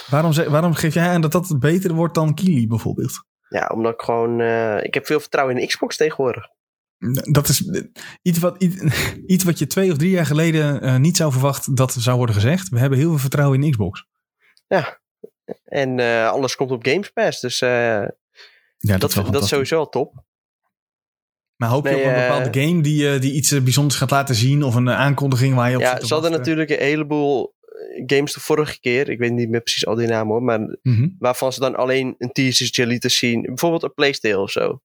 Waarom, zeg, waarom geef jij aan dat dat beter wordt dan Kili bijvoorbeeld? Ja, omdat ik gewoon... Uh, ik heb veel vertrouwen in Xbox tegenwoordig. Dat is iets wat, iets, iets wat je twee of drie jaar geleden uh, niet zou verwachten dat zou worden gezegd. We hebben heel veel vertrouwen in Xbox. Ja, en uh, alles komt op Games Pass. Dus uh, ja, dat, dat, is dat is sowieso al top. Maar hoop je nee, op een bepaalde uh, game die, die iets bijzonders gaat laten zien? Of een aankondiging waar je op Ja, ze hadden natuurlijk een heleboel games de vorige keer. Ik weet niet meer precies al die namen hoor. Maar mm -hmm. waarvan ze dan alleen een teasertje lieten zien. Bijvoorbeeld een Playstation of zo.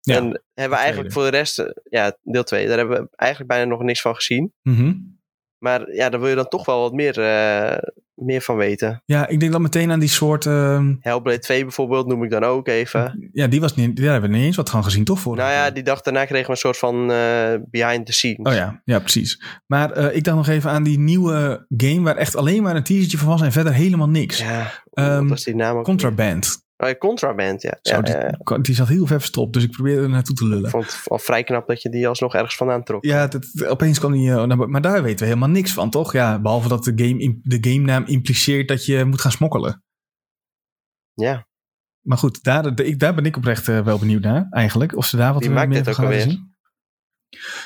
Ja, en hebben we eigenlijk voor de rest... Ja, deel 2. Daar hebben we eigenlijk bijna nog niks van gezien. Mm -hmm. Maar ja, daar wil je dan toch wel wat meer, uh, meer van weten. Ja, ik denk dan meteen aan die soort... Uh... Hellblade 2 bijvoorbeeld noem ik dan ook even. Ja, die was niet, daar hebben we niet eens wat van gezien, toch? Voor nou ja, die dag daarna kregen we een soort van uh, behind the scenes. Oh ja, ja precies. Maar uh, ik dacht nog even aan die nieuwe game waar echt alleen maar een teasertje van was en verder helemaal niks. Ja, um, wat was die naam ook Contraband. Oh, ja, Contraband, ja. Zo, ja, die, die, zat heel ver verstopt, dus ik probeerde er naartoe te lullen. Ik vond het al vrij knap dat je die alsnog ergens vandaan trok. Ja, dat, opeens kwam die... Uh, maar daar weten we helemaal niks van, toch? Ja, behalve dat de, game, de game naam impliceert dat je moet gaan smokkelen. Ja. Maar goed, daar, daar ben ik oprecht uh, wel benieuwd naar, eigenlijk. Of ze daar wat Wie maakt meer dit ook alweer? zien.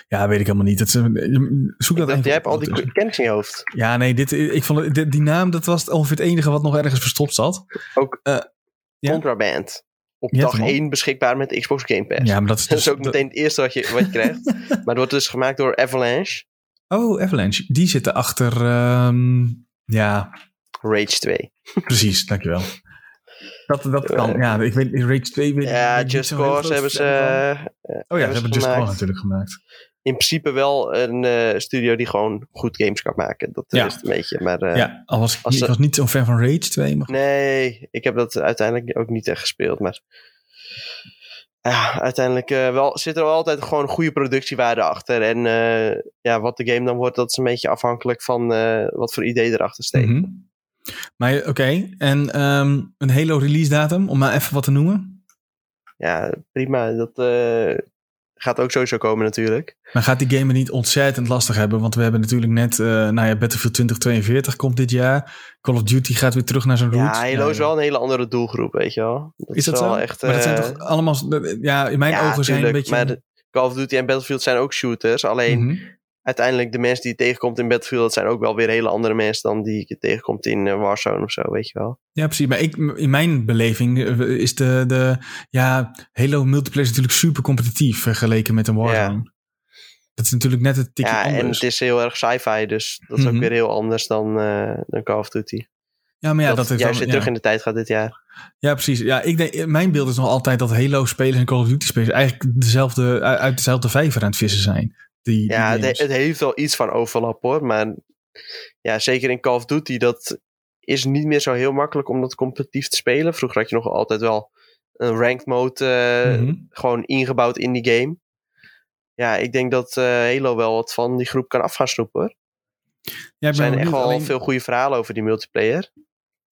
Ja, weet ik helemaal niet. Dat ze, zoek dat dacht, jij hebt al die kennis in je hoofd. Ja, nee, dit, ik vond, dit- die naam, dat was ongeveer het enige wat nog ergens verstopt zat. Ook Eh, ja? Contraband. Op dag hem al. 1 beschikbaar met Xbox Game Pass. Ja, maar dat is Dat dus... is ook meteen het eerste wat je, wat je krijgt. maar het wordt dus gemaakt door Avalanche. Oh, Avalanche. Die zitten achter... ehm, ja, Rage 2. precies. Dankjewel. Dat, dat kan. Ja, ik weet... Rage 2 weet Ja, weet Just Cause hebben ze... eh, Oh ja, ze hebben Just. Cause natuurlijk gemaakt. In principe wel een eh, studio die gewoon goed games kan maken. Dat Ja. is het een beetje. Maar eh, ja, al was ik, als niet- ze- ik was niet zo'n fan van Rage 2, maar... nee, ik heb dat uiteindelijk ook niet echt gespeeld. Maar ja, uiteindelijk eh, wel, zit er altijd gewoon een goede productiewaarde achter. En eh, ja, wat de game dan wordt, dat is een beetje afhankelijk van eh, wat voor idee erachter steekt. Mhm. Maar oké, en ehm, een Halo release datum, om maar even wat te noemen. Ja, prima. Dat eh, gaat ook sowieso komen natuurlijk. Maar gaat die game niet ontzettend lastig hebben? Want we hebben natuurlijk net, eh nou ja, Battlefield 2042 komt dit jaar. Call of Duty gaat weer terug naar zijn roots. Ja, Halo is wel een hele andere doelgroep, weet je wel. Dat Is dat wel zo? Echt, maar dat zijn eh, toch allemaal, ja, in mijn ja, ogen zijn een tuurlijk, beetje... Maar Call of Duty en Battlefield zijn ook shooters. Alleen Mhm. Uiteindelijk de mensen die je tegenkomt in Battlefield, dat zijn ook wel weer hele andere mensen dan die je tegenkomt in eh, Warzone of zo, weet je wel. Ja, precies. Maar ik, in mijn beleving eh, is de, de ja, Halo multiplayer natuurlijk super competitief vergeleken met een Warzone. Dat is natuurlijk net een tikje ja, en het is heel erg sci-fi, dus dat is Mhm. ook weer heel anders dan, eh, dan Call of Duty. ja, maar ja, dat dat, is juist dan, weer ja. terug in de tijd gaat dit jaar. Ja, precies. Ja, ik denk, mijn beeld is nog altijd dat Halo spelers en Call of Duty spelers eigenlijk dezelfde, uit dezelfde vijver aan het vissen zijn. Die, die Ja, het, heeft wel iets van overlap hoor, maar ja, zeker in Call of Duty, dat is niet meer zo heel makkelijk om dat competitief te spelen. Vroeger had je nog altijd wel een ranked mode eh, Mhm. gewoon ingebouwd in die game. Ja, ik denk dat eh, Halo wel wat van die groep kan af gaan snoepen. hoor. ja, Er zijn echt wel alleen- veel goede verhalen over die multiplayer.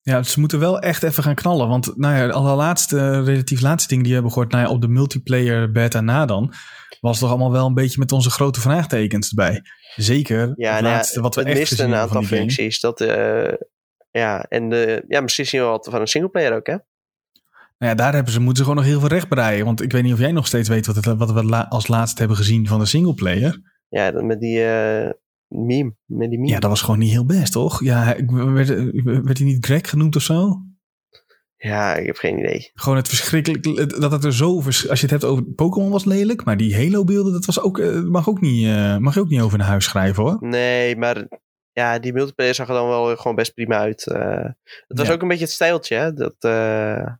Ja, ze moeten wel echt even gaan knallen. Want nou ja, de allerlaatste, relatief laatste dingen die we hebben gehoord... Nou ja, op de multiplayer beta na dan... was toch allemaal wel een beetje met onze grote vraagtekens erbij. Zeker Ja, het nou laatste wat we het echt mist gezien een aantal functies. Dat, eh, ja, en de, ja, misschien zien we wat van een singleplayer ook, hè? Nou ja, daar hebben ze, moeten ze gewoon nog heel veel recht breien. Want ik weet niet of jij nog steeds weet wat, het, wat we la- als laatste hebben gezien van de singleplayer. Ja, met die eh, meme. Met die meme. Ja, dat was gewoon niet heel best, toch? Ja, werd, werd hij niet Greg genoemd of zo? Ja, ik heb geen idee. Gewoon het verschrikkelijk, dat het er zo, als je het hebt over Pokémon was lelijk, maar die Halo-beelden, dat was ook, eh, mag ook niet, eh, mag je ook niet over naar huis schrijven hoor. Nee, maar ja, die multiplayer zag er dan wel gewoon best prima uit. Eh, het was Ja. ook een beetje het stijltje, hè? Dat, waar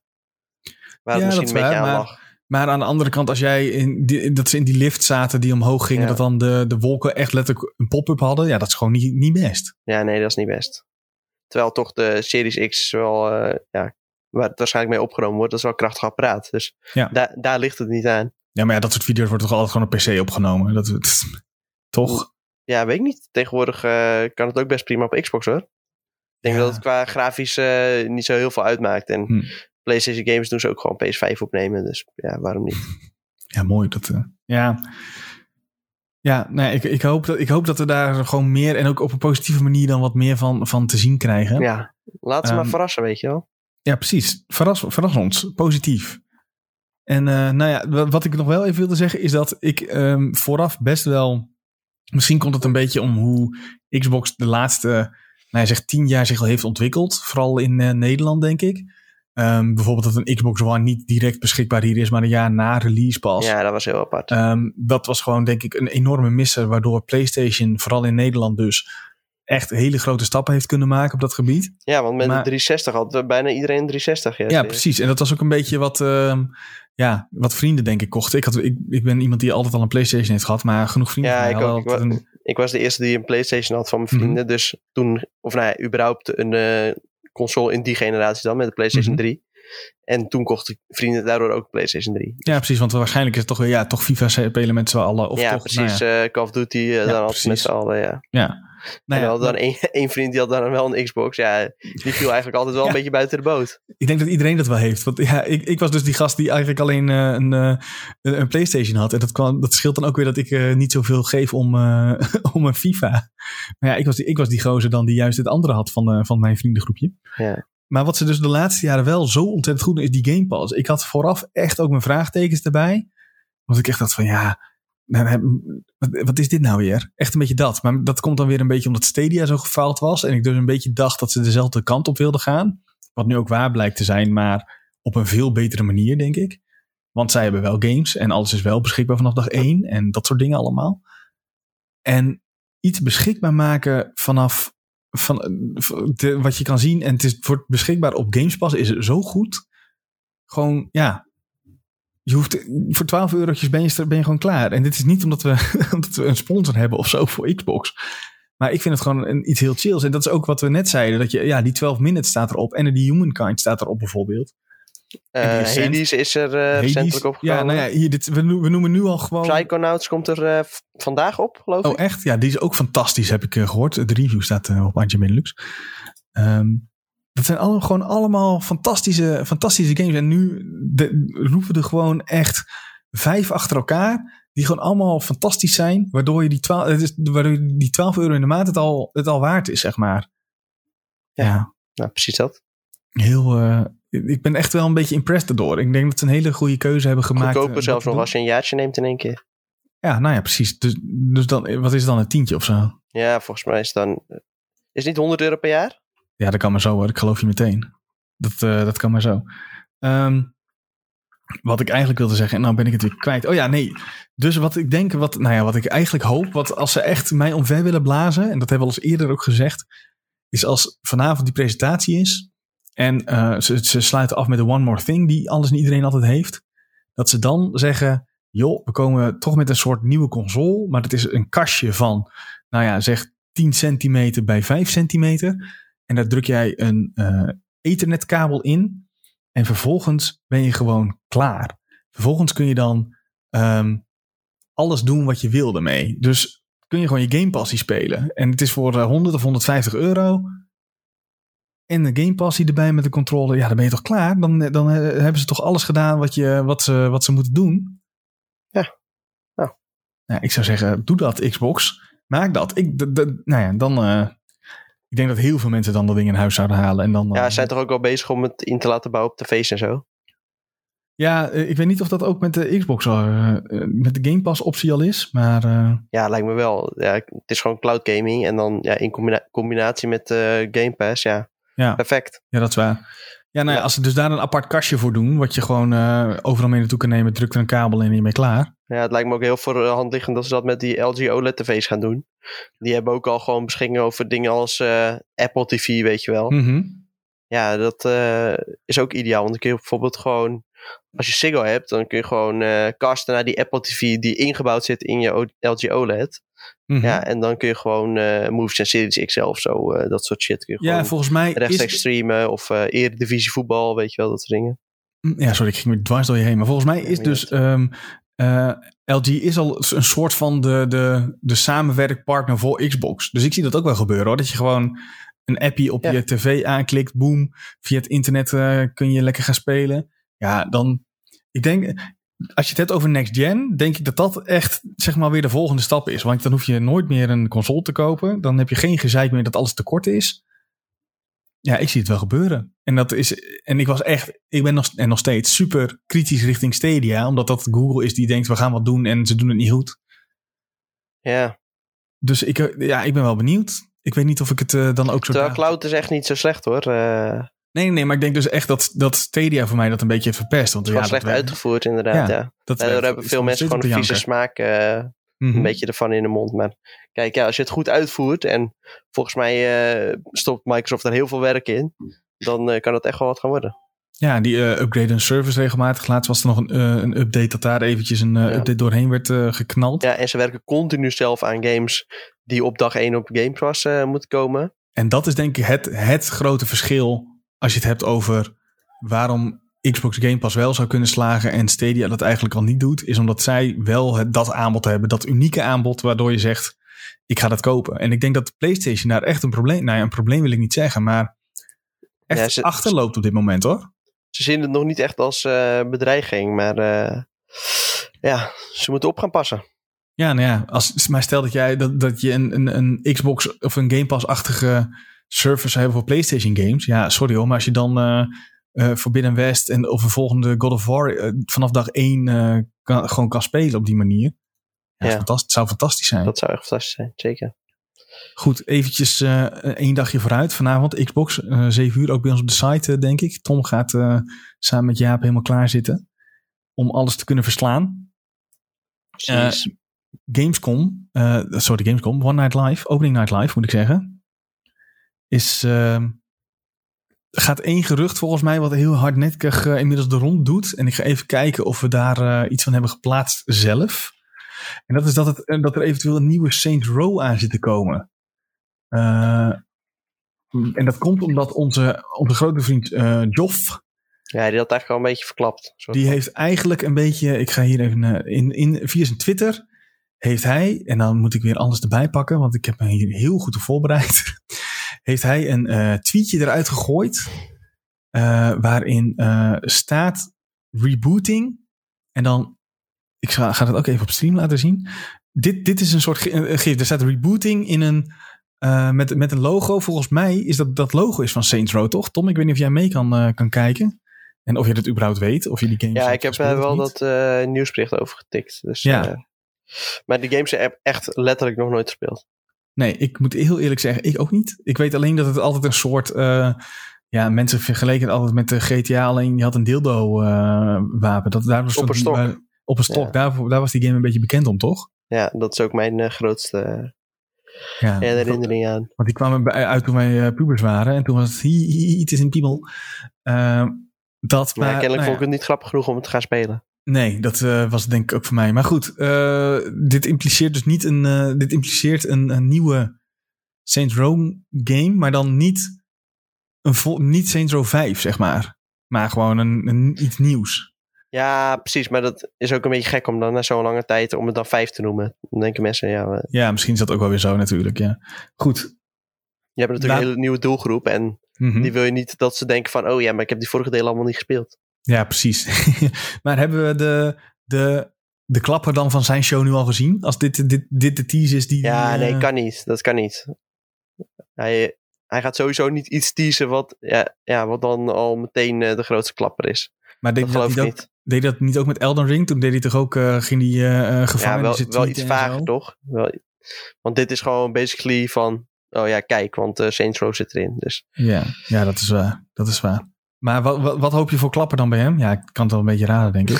het Ja, misschien dat een beetje aan maar- lag. Maar aan de andere kant, als jij in die, dat ze in die lift zaten die omhoog gingen, Ja. dat dan de, de wolken echt letterlijk een pop-up hadden, ja, dat is gewoon niet, niet best. Ja, nee, dat is niet best. Terwijl toch de Series X wel, eh, ja, waar het waarschijnlijk mee opgenomen wordt, dat is wel krachtig apparaat. Dus Ja. daar, daar ligt het niet aan. Ja, maar ja, dat soort video's wordt toch altijd gewoon op PC opgenomen. Dat, dat- toch? Ja, weet ik niet. Tegenwoordig eh, kan het ook best prima op Xbox hoor. Ik denk Ja. dat het qua grafisch eh, niet zo heel veel uitmaakt. En Hm. PlayStation games doen ze ook gewoon PS5 opnemen. Dus ja, waarom niet? Ja, mooi. Dat, eh, ja, ja nee, ik, ik, hoop dat, ik hoop dat we daar gewoon meer en ook op een positieve manier dan wat meer van, van te zien krijgen. Ja, laat ze maar Ehm, verrassen, weet je wel. Ja, precies. Verras, verras ons. Positief. En eh, nou ja, wa- wat ik nog wel even wilde zeggen is dat ik ehm, vooraf best wel... Misschien komt het een beetje om hoe Xbox de laatste, nou ja, zeg tien jaar zich al heeft ontwikkeld. Vooral in eh, Nederland, denk ik. Ehm, bijvoorbeeld dat een Xbox One niet direct beschikbaar hier is, maar een jaar na release pas. Ja, dat was heel apart. Ehm, dat was gewoon, denk ik, een enorme misser, waardoor PlayStation, vooral in Nederland dus, echt hele grote stappen heeft kunnen maken op dat gebied. ja, want met maar- de 360 had bijna iedereen een 360. Ja, Ja, precies. En dat was ook een beetje wat, ehm, ja, wat vrienden, denk ik, kochten. Ik, had, ik, ik ben iemand die altijd al een PlayStation heeft gehad, maar genoeg vrienden. Ja, ik ook. Ik altijd een- Ik was de eerste die een PlayStation had van mijn Mhm. vrienden. Dus toen, of nou ja, überhaupt een eh, console in die generatie dan, met de PlayStation Mhm. 3. En toen kochten vrienden daardoor ook PlayStation 3. ja, precies. Want waarschijnlijk is het toch weer, ja, toch FIFA spelen met z'n allen. Of ja, toch, precies. Nou ja, eh, Call of Duty, eh, dan altijd met precies. z'n allen, ja. ja. Nou en ja, hadden dan één, één vriend die had dan wel een Xbox. Ja, die viel eigenlijk altijd wel Ja. een beetje buiten de boot. ik denk dat iedereen dat wel heeft. Want ja, ik, ik was dus die gast die eigenlijk alleen eh, een, eh, een, PlayStation had. En dat, kwam, dat scheelt dan ook weer dat ik eh, niet zoveel geef om, om een FIFA. Maar ja, ik was, die, ik was die gozer dan die juist het andere had van, van mijn vriendengroepje. Ja. Maar wat ze dus de laatste jaren wel zo ontzettend goed doen, is die Game Pass. Ik had vooraf echt ook mijn vraagtekens erbij. Want ik echt dacht van ja, wat, is dit nou weer? Echt een beetje dat. Maar dat komt dan weer een beetje omdat Stadia zo gefaald was. En ik dus een beetje dacht dat ze dezelfde kant op wilden gaan. Wat nu ook waar blijkt te zijn, maar op een veel betere manier, denk ik. Want zij hebben wel games en alles is wel beschikbaar vanaf dag één. En dat soort dingen allemaal. En iets beschikbaar maken vanaf van, de, wat je kan zien en het is, wordt beschikbaar op Gamespass is zo goed. Gewoon, ja. Je hoeft, voor 12 eurotjes ben je, ben je gewoon klaar. En dit is niet omdat we, omdat we een sponsor hebben of zo voor Xbox. Maar ik vind het gewoon een, iets heel chills. En dat is ook wat we net zeiden. Dat je, ja, die 12 minutes staat erop. En die Humankind staat erop bijvoorbeeld. Recent- Hades is er Hades. recentelijk opgekomen. Ja, nou ja, hier, dit, we, we noemen nu al gewoon... Psychonauts komt er eh, vandaag op, geloof ik. Oh, echt? Ja, die is ook fantastisch, heb ik eh, gehoord. De review staat op Antje Benelux. Ehm, dat zijn allemaal, gewoon allemaal fantastische, fantastische games. En nu de, roepen er gewoon echt vijf achter elkaar. Die gewoon allemaal fantastisch zijn. Waardoor, je die 12, het is, waardoor die 12 euro in de maand het al, het al waard is, zeg maar. Ja. Ja, Nou, precies dat. heel... eh, ik ben echt wel een beetje impressed daardoor. Ik denk dat ze een hele goede keuze hebben gemaakt. Goedkoper eh, zelfs nog als je een jaartje neemt in één keer. Ja, nou ja, precies. Dus, dus dan, wat is dan, een tientje of zo? Ja, volgens mij is het dan... Is het niet 100 euro per jaar? Ja, dat kan maar zo hoor. Ik geloof je meteen. Dat, eh, dat kan maar zo. Ehm, wat ik eigenlijk wilde zeggen, en nou ben ik het weer kwijt. Oh ja, nee. Dus wat ik denk, wat, nou ja, wat ik eigenlijk hoop, wat als ze echt mij omver willen blazen, en dat hebben we al eens eerder ook gezegd, is als vanavond die presentatie is en eh, ze, ze sluiten af met de One More Thing, die alles en iedereen altijd heeft, dat ze dan zeggen, joh, we komen toch met een soort nieuwe console, maar het is een kastje van, nou ja, zeg 10 centimeter bij 5 centimeter. En daar druk jij een eh ethernetkabel in. En vervolgens ben je gewoon klaar. Vervolgens kun je dan ehm, alles doen wat je wil ermee. Dus kun je gewoon je Game Passie spelen. En het is voor eh, 100 of 150 euro. en de Game Pass die erbij met de controller. Ja, dan ben je toch klaar? Dan, dan eh, hebben ze toch alles gedaan wat, je, wat, ze, wat ze moeten doen? Ja. Nou. Ja, ik zou zeggen, doe dat Xbox. Maak dat. Ik, nou ja, dan... Uh, ik denk dat heel veel mensen dan dat ding in huis zouden halen. En dan, ja, ze zijn toch ook al bezig om het in te laten bouwen op tv's en zo? Ja, ik weet niet of dat ook met de Xbox al, uh, met de Game Pass optie al is, maar... Uh... Ja, lijkt me wel. Ja, het is gewoon cloud gaming en dan ja, in combina combinatie met uh, Game Pass, ja. ja. Perfect. Ja, dat is waar. Ja, nou ja, als ze dus daar een apart kastje voor doen, wat je gewoon overal mee naartoe kan nemen, druk er een kabel in en je bent klaar. Ja, het lijkt me ook heel voor de hand liggend dat ze dat met die LG OLED tv's gaan doen. Die hebben ook al gewoon beschikking over dingen als Apple TV, weet je wel. Mm -hmm. Ja, dat is ook ideaal, want dan kun je bijvoorbeeld gewoon als je Ziggo hebt, dan kun je gewoon uh, casten naar die Apple TV die ingebouwd zit in je LG OLED. Mm -hmm. Ja, en dan kun je gewoon uh, Moves en Series XL of zo, dat soort shit. Kun je ja, volgens mij rechtstreeks is... streamen of Eredivisie voetbal, weet je wel, dat soort dingen. Ja, sorry, ik ging me dwars door je heen. Maar volgens mij is dus um, LG is al een soort van de, de, de samenwerkpartner voor Xbox. Dus ik zie dat ook wel gebeuren hoor. Dat je gewoon een appie op ja. je tv aanklikt, boom. Via het internet kun je lekker gaan spelen. Ja, dan, ik denk, als je het hebt over next gen, denk ik dat dat echt, zeg maar, weer de volgende stap is. Want dan hoef je nooit meer een console te kopen. Dan heb je geen gezeik meer dat alles tekort is. Ja, ik zie het wel gebeuren. En dat is, en ik was echt, ik ben nog, en nog steeds super kritisch richting Stadia, omdat dat Google is die denkt, we gaan wat doen en ze doen het niet goed. Ja. Dus ik, ja, ik ben wel benieuwd. Ik weet niet of ik het uh, dan ook zo... Terwijl cloud is echt niet zo slecht hoor. Uh... Nee, nee, maar ik denk dus echt dat, dat Stadia voor mij dat een beetje verpest. Want het ja, slecht uitgevoerd inderdaad, ja. ja. Dat Daardoor hebben veel mensen gewoon een vieze smaak uh, mm -hmm. een beetje ervan in de mond. Maar kijk, ja, als je het goed uitvoert en volgens mij uh, stopt Microsoft er heel veel werk in, dan uh, kan het echt wel wat gaan worden. Ja, die uh, upgrade en service regelmatig. Laatst was er nog een, een update dat daar eventjes een ja. update doorheen werd geknald. Ja, en ze werken continu zelf aan games die op dag 1 op Game Pass moeten komen. En dat is denk ik het, het grote verschil als je het hebt over waarom Xbox Game Pass wel zou kunnen slagen en Stadia dat eigenlijk al niet doet, is omdat zij wel het, dat aanbod hebben, dat unieke aanbod waardoor je zegt, ik ga dat kopen. En ik denk dat de PlayStation daar echt een probleem, nou ja, een probleem wil ik niet zeggen, maar echt ja, ze, achterloopt op dit moment hoor. Ze zien het nog niet echt als uh, bedreiging, maar uh, ja, ze moeten op gaan passen. Ja, nou ja, als, maar stel dat jij dat, dat je een, een, een Xbox of een Game Pass-achtige service hebben voor PlayStation games. Ja, sorry hoor, maar als je dan uh, uh, Forbidden West en of een volgende God of War uh, vanaf dag één kan, gewoon kan spelen op die manier. Ja, ja. Het zou fantastisch zijn. Dat zou echt fantastisch zijn, zeker. Goed, eventjes één dagje vooruit. Vanavond Xbox, zeven uur ook bij ons op de site, denk ik. Tom gaat samen met Jaap helemaal klaar zitten om alles te kunnen verslaan. Gamescom, sorry, Gamescom, One Night Live, Opening Night Live moet ik zeggen is. Gaat één gerucht volgens mij, wat heel hardnekkig uh, inmiddels de rond doet. En ik ga even kijken of we daar uh, iets van hebben geplaatst zelf. En dat is dat, het, dat er eventueel een nieuwe Saints Row aan zit te komen. Uh, en dat komt omdat onze, onze grote vriend Joff. Ja, die had eigenlijk al een beetje verklapt. Die heeft eigenlijk een beetje. Ik ga hier even. in, in, via zijn Twitter heeft hij. En dan moet ik weer alles erbij pakken, want ik heb me hier heel goed op voorbereid heeft hij een uh, tweetje eruit gegooid. Uh, waarin uh, staat rebooting. En dan, ik ga, ga dat ook even op stream laten zien. Dit, dit is een soort gif. Er staat rebooting in een, met, met een logo. Volgens mij is dat dat logo is van Saints Row, toch? Tom, ik weet niet of jij mee kan, kan kijken. En of je dat überhaupt weet. Of je die games Ja, ik heb wel dat nieuwsbericht over getikt. Dus, ja. maar die games heb echt letterlijk nog nooit gespeeld. Nee, ik moet heel eerlijk zeggen, ik ook niet. Ik weet alleen dat het altijd een soort. Uh, ja, mensen vergeleken het altijd met de GTA. Alleen je had een dildo-wapen. dat daar was op een stok. Op een stok. Ja. Daar, daar was die game een beetje bekend om, toch? Ja, dat is ook mijn uh, grootste ja, herinnering aan. Want die kwamen uit toen wij pubers waren. En toen was het. Het is een piemel. dat, maar, maar kennelijk nou vond ik het niet grappig genoeg om het te gaan spelen. Nee, dat uh, was denk ik ook voor mij. Maar goed, uh, dit impliceert dus niet een. Uh, dit impliceert een, een, nieuwe Saints Row game, maar dan niet, een vol, niet Saints Row 5, zeg maar. Maar gewoon een, een, iets nieuws. Ja, precies. Maar dat is ook een beetje gek om dan na zo'n lange tijd om het dan 5 te noemen. Dan denken mensen, ja. Maar... Ja, misschien is dat ook wel weer zo natuurlijk. Ja. Goed. Je hebt natuurlijk La een hele nieuwe doelgroep en Mhm. Die wil je niet dat ze denken van, oh ja, maar ik heb die vorige delen allemaal niet gespeeld. Ja, precies. maar hebben we de, de, de klapper dan van zijn show nu al gezien? Als dit, dit, dit de tease is die... Ja, die, nee, eh, kan niet. Dat kan niet. Hij, hij gaat sowieso niet iets teasen wat, ja, ja, wat dan al meteen eh, de grootste klapper is. Maar deed Dat dat, geloof ik niet niet. deed dat niet ook met Elden Ring? Toen deed hij toch ook, eh, ging die gevangen Ja, wel, wel iets vager, toch? Wel, want dit is gewoon basically van, oh ja, kijk, want eh Saints Row zit erin. Dus Ja, ja, dat is waar. Dat is waar. Maar wat, wat, wat hoop je voor klapper dan bij hem? Ja, ik kan het wel een beetje raden, denk ik.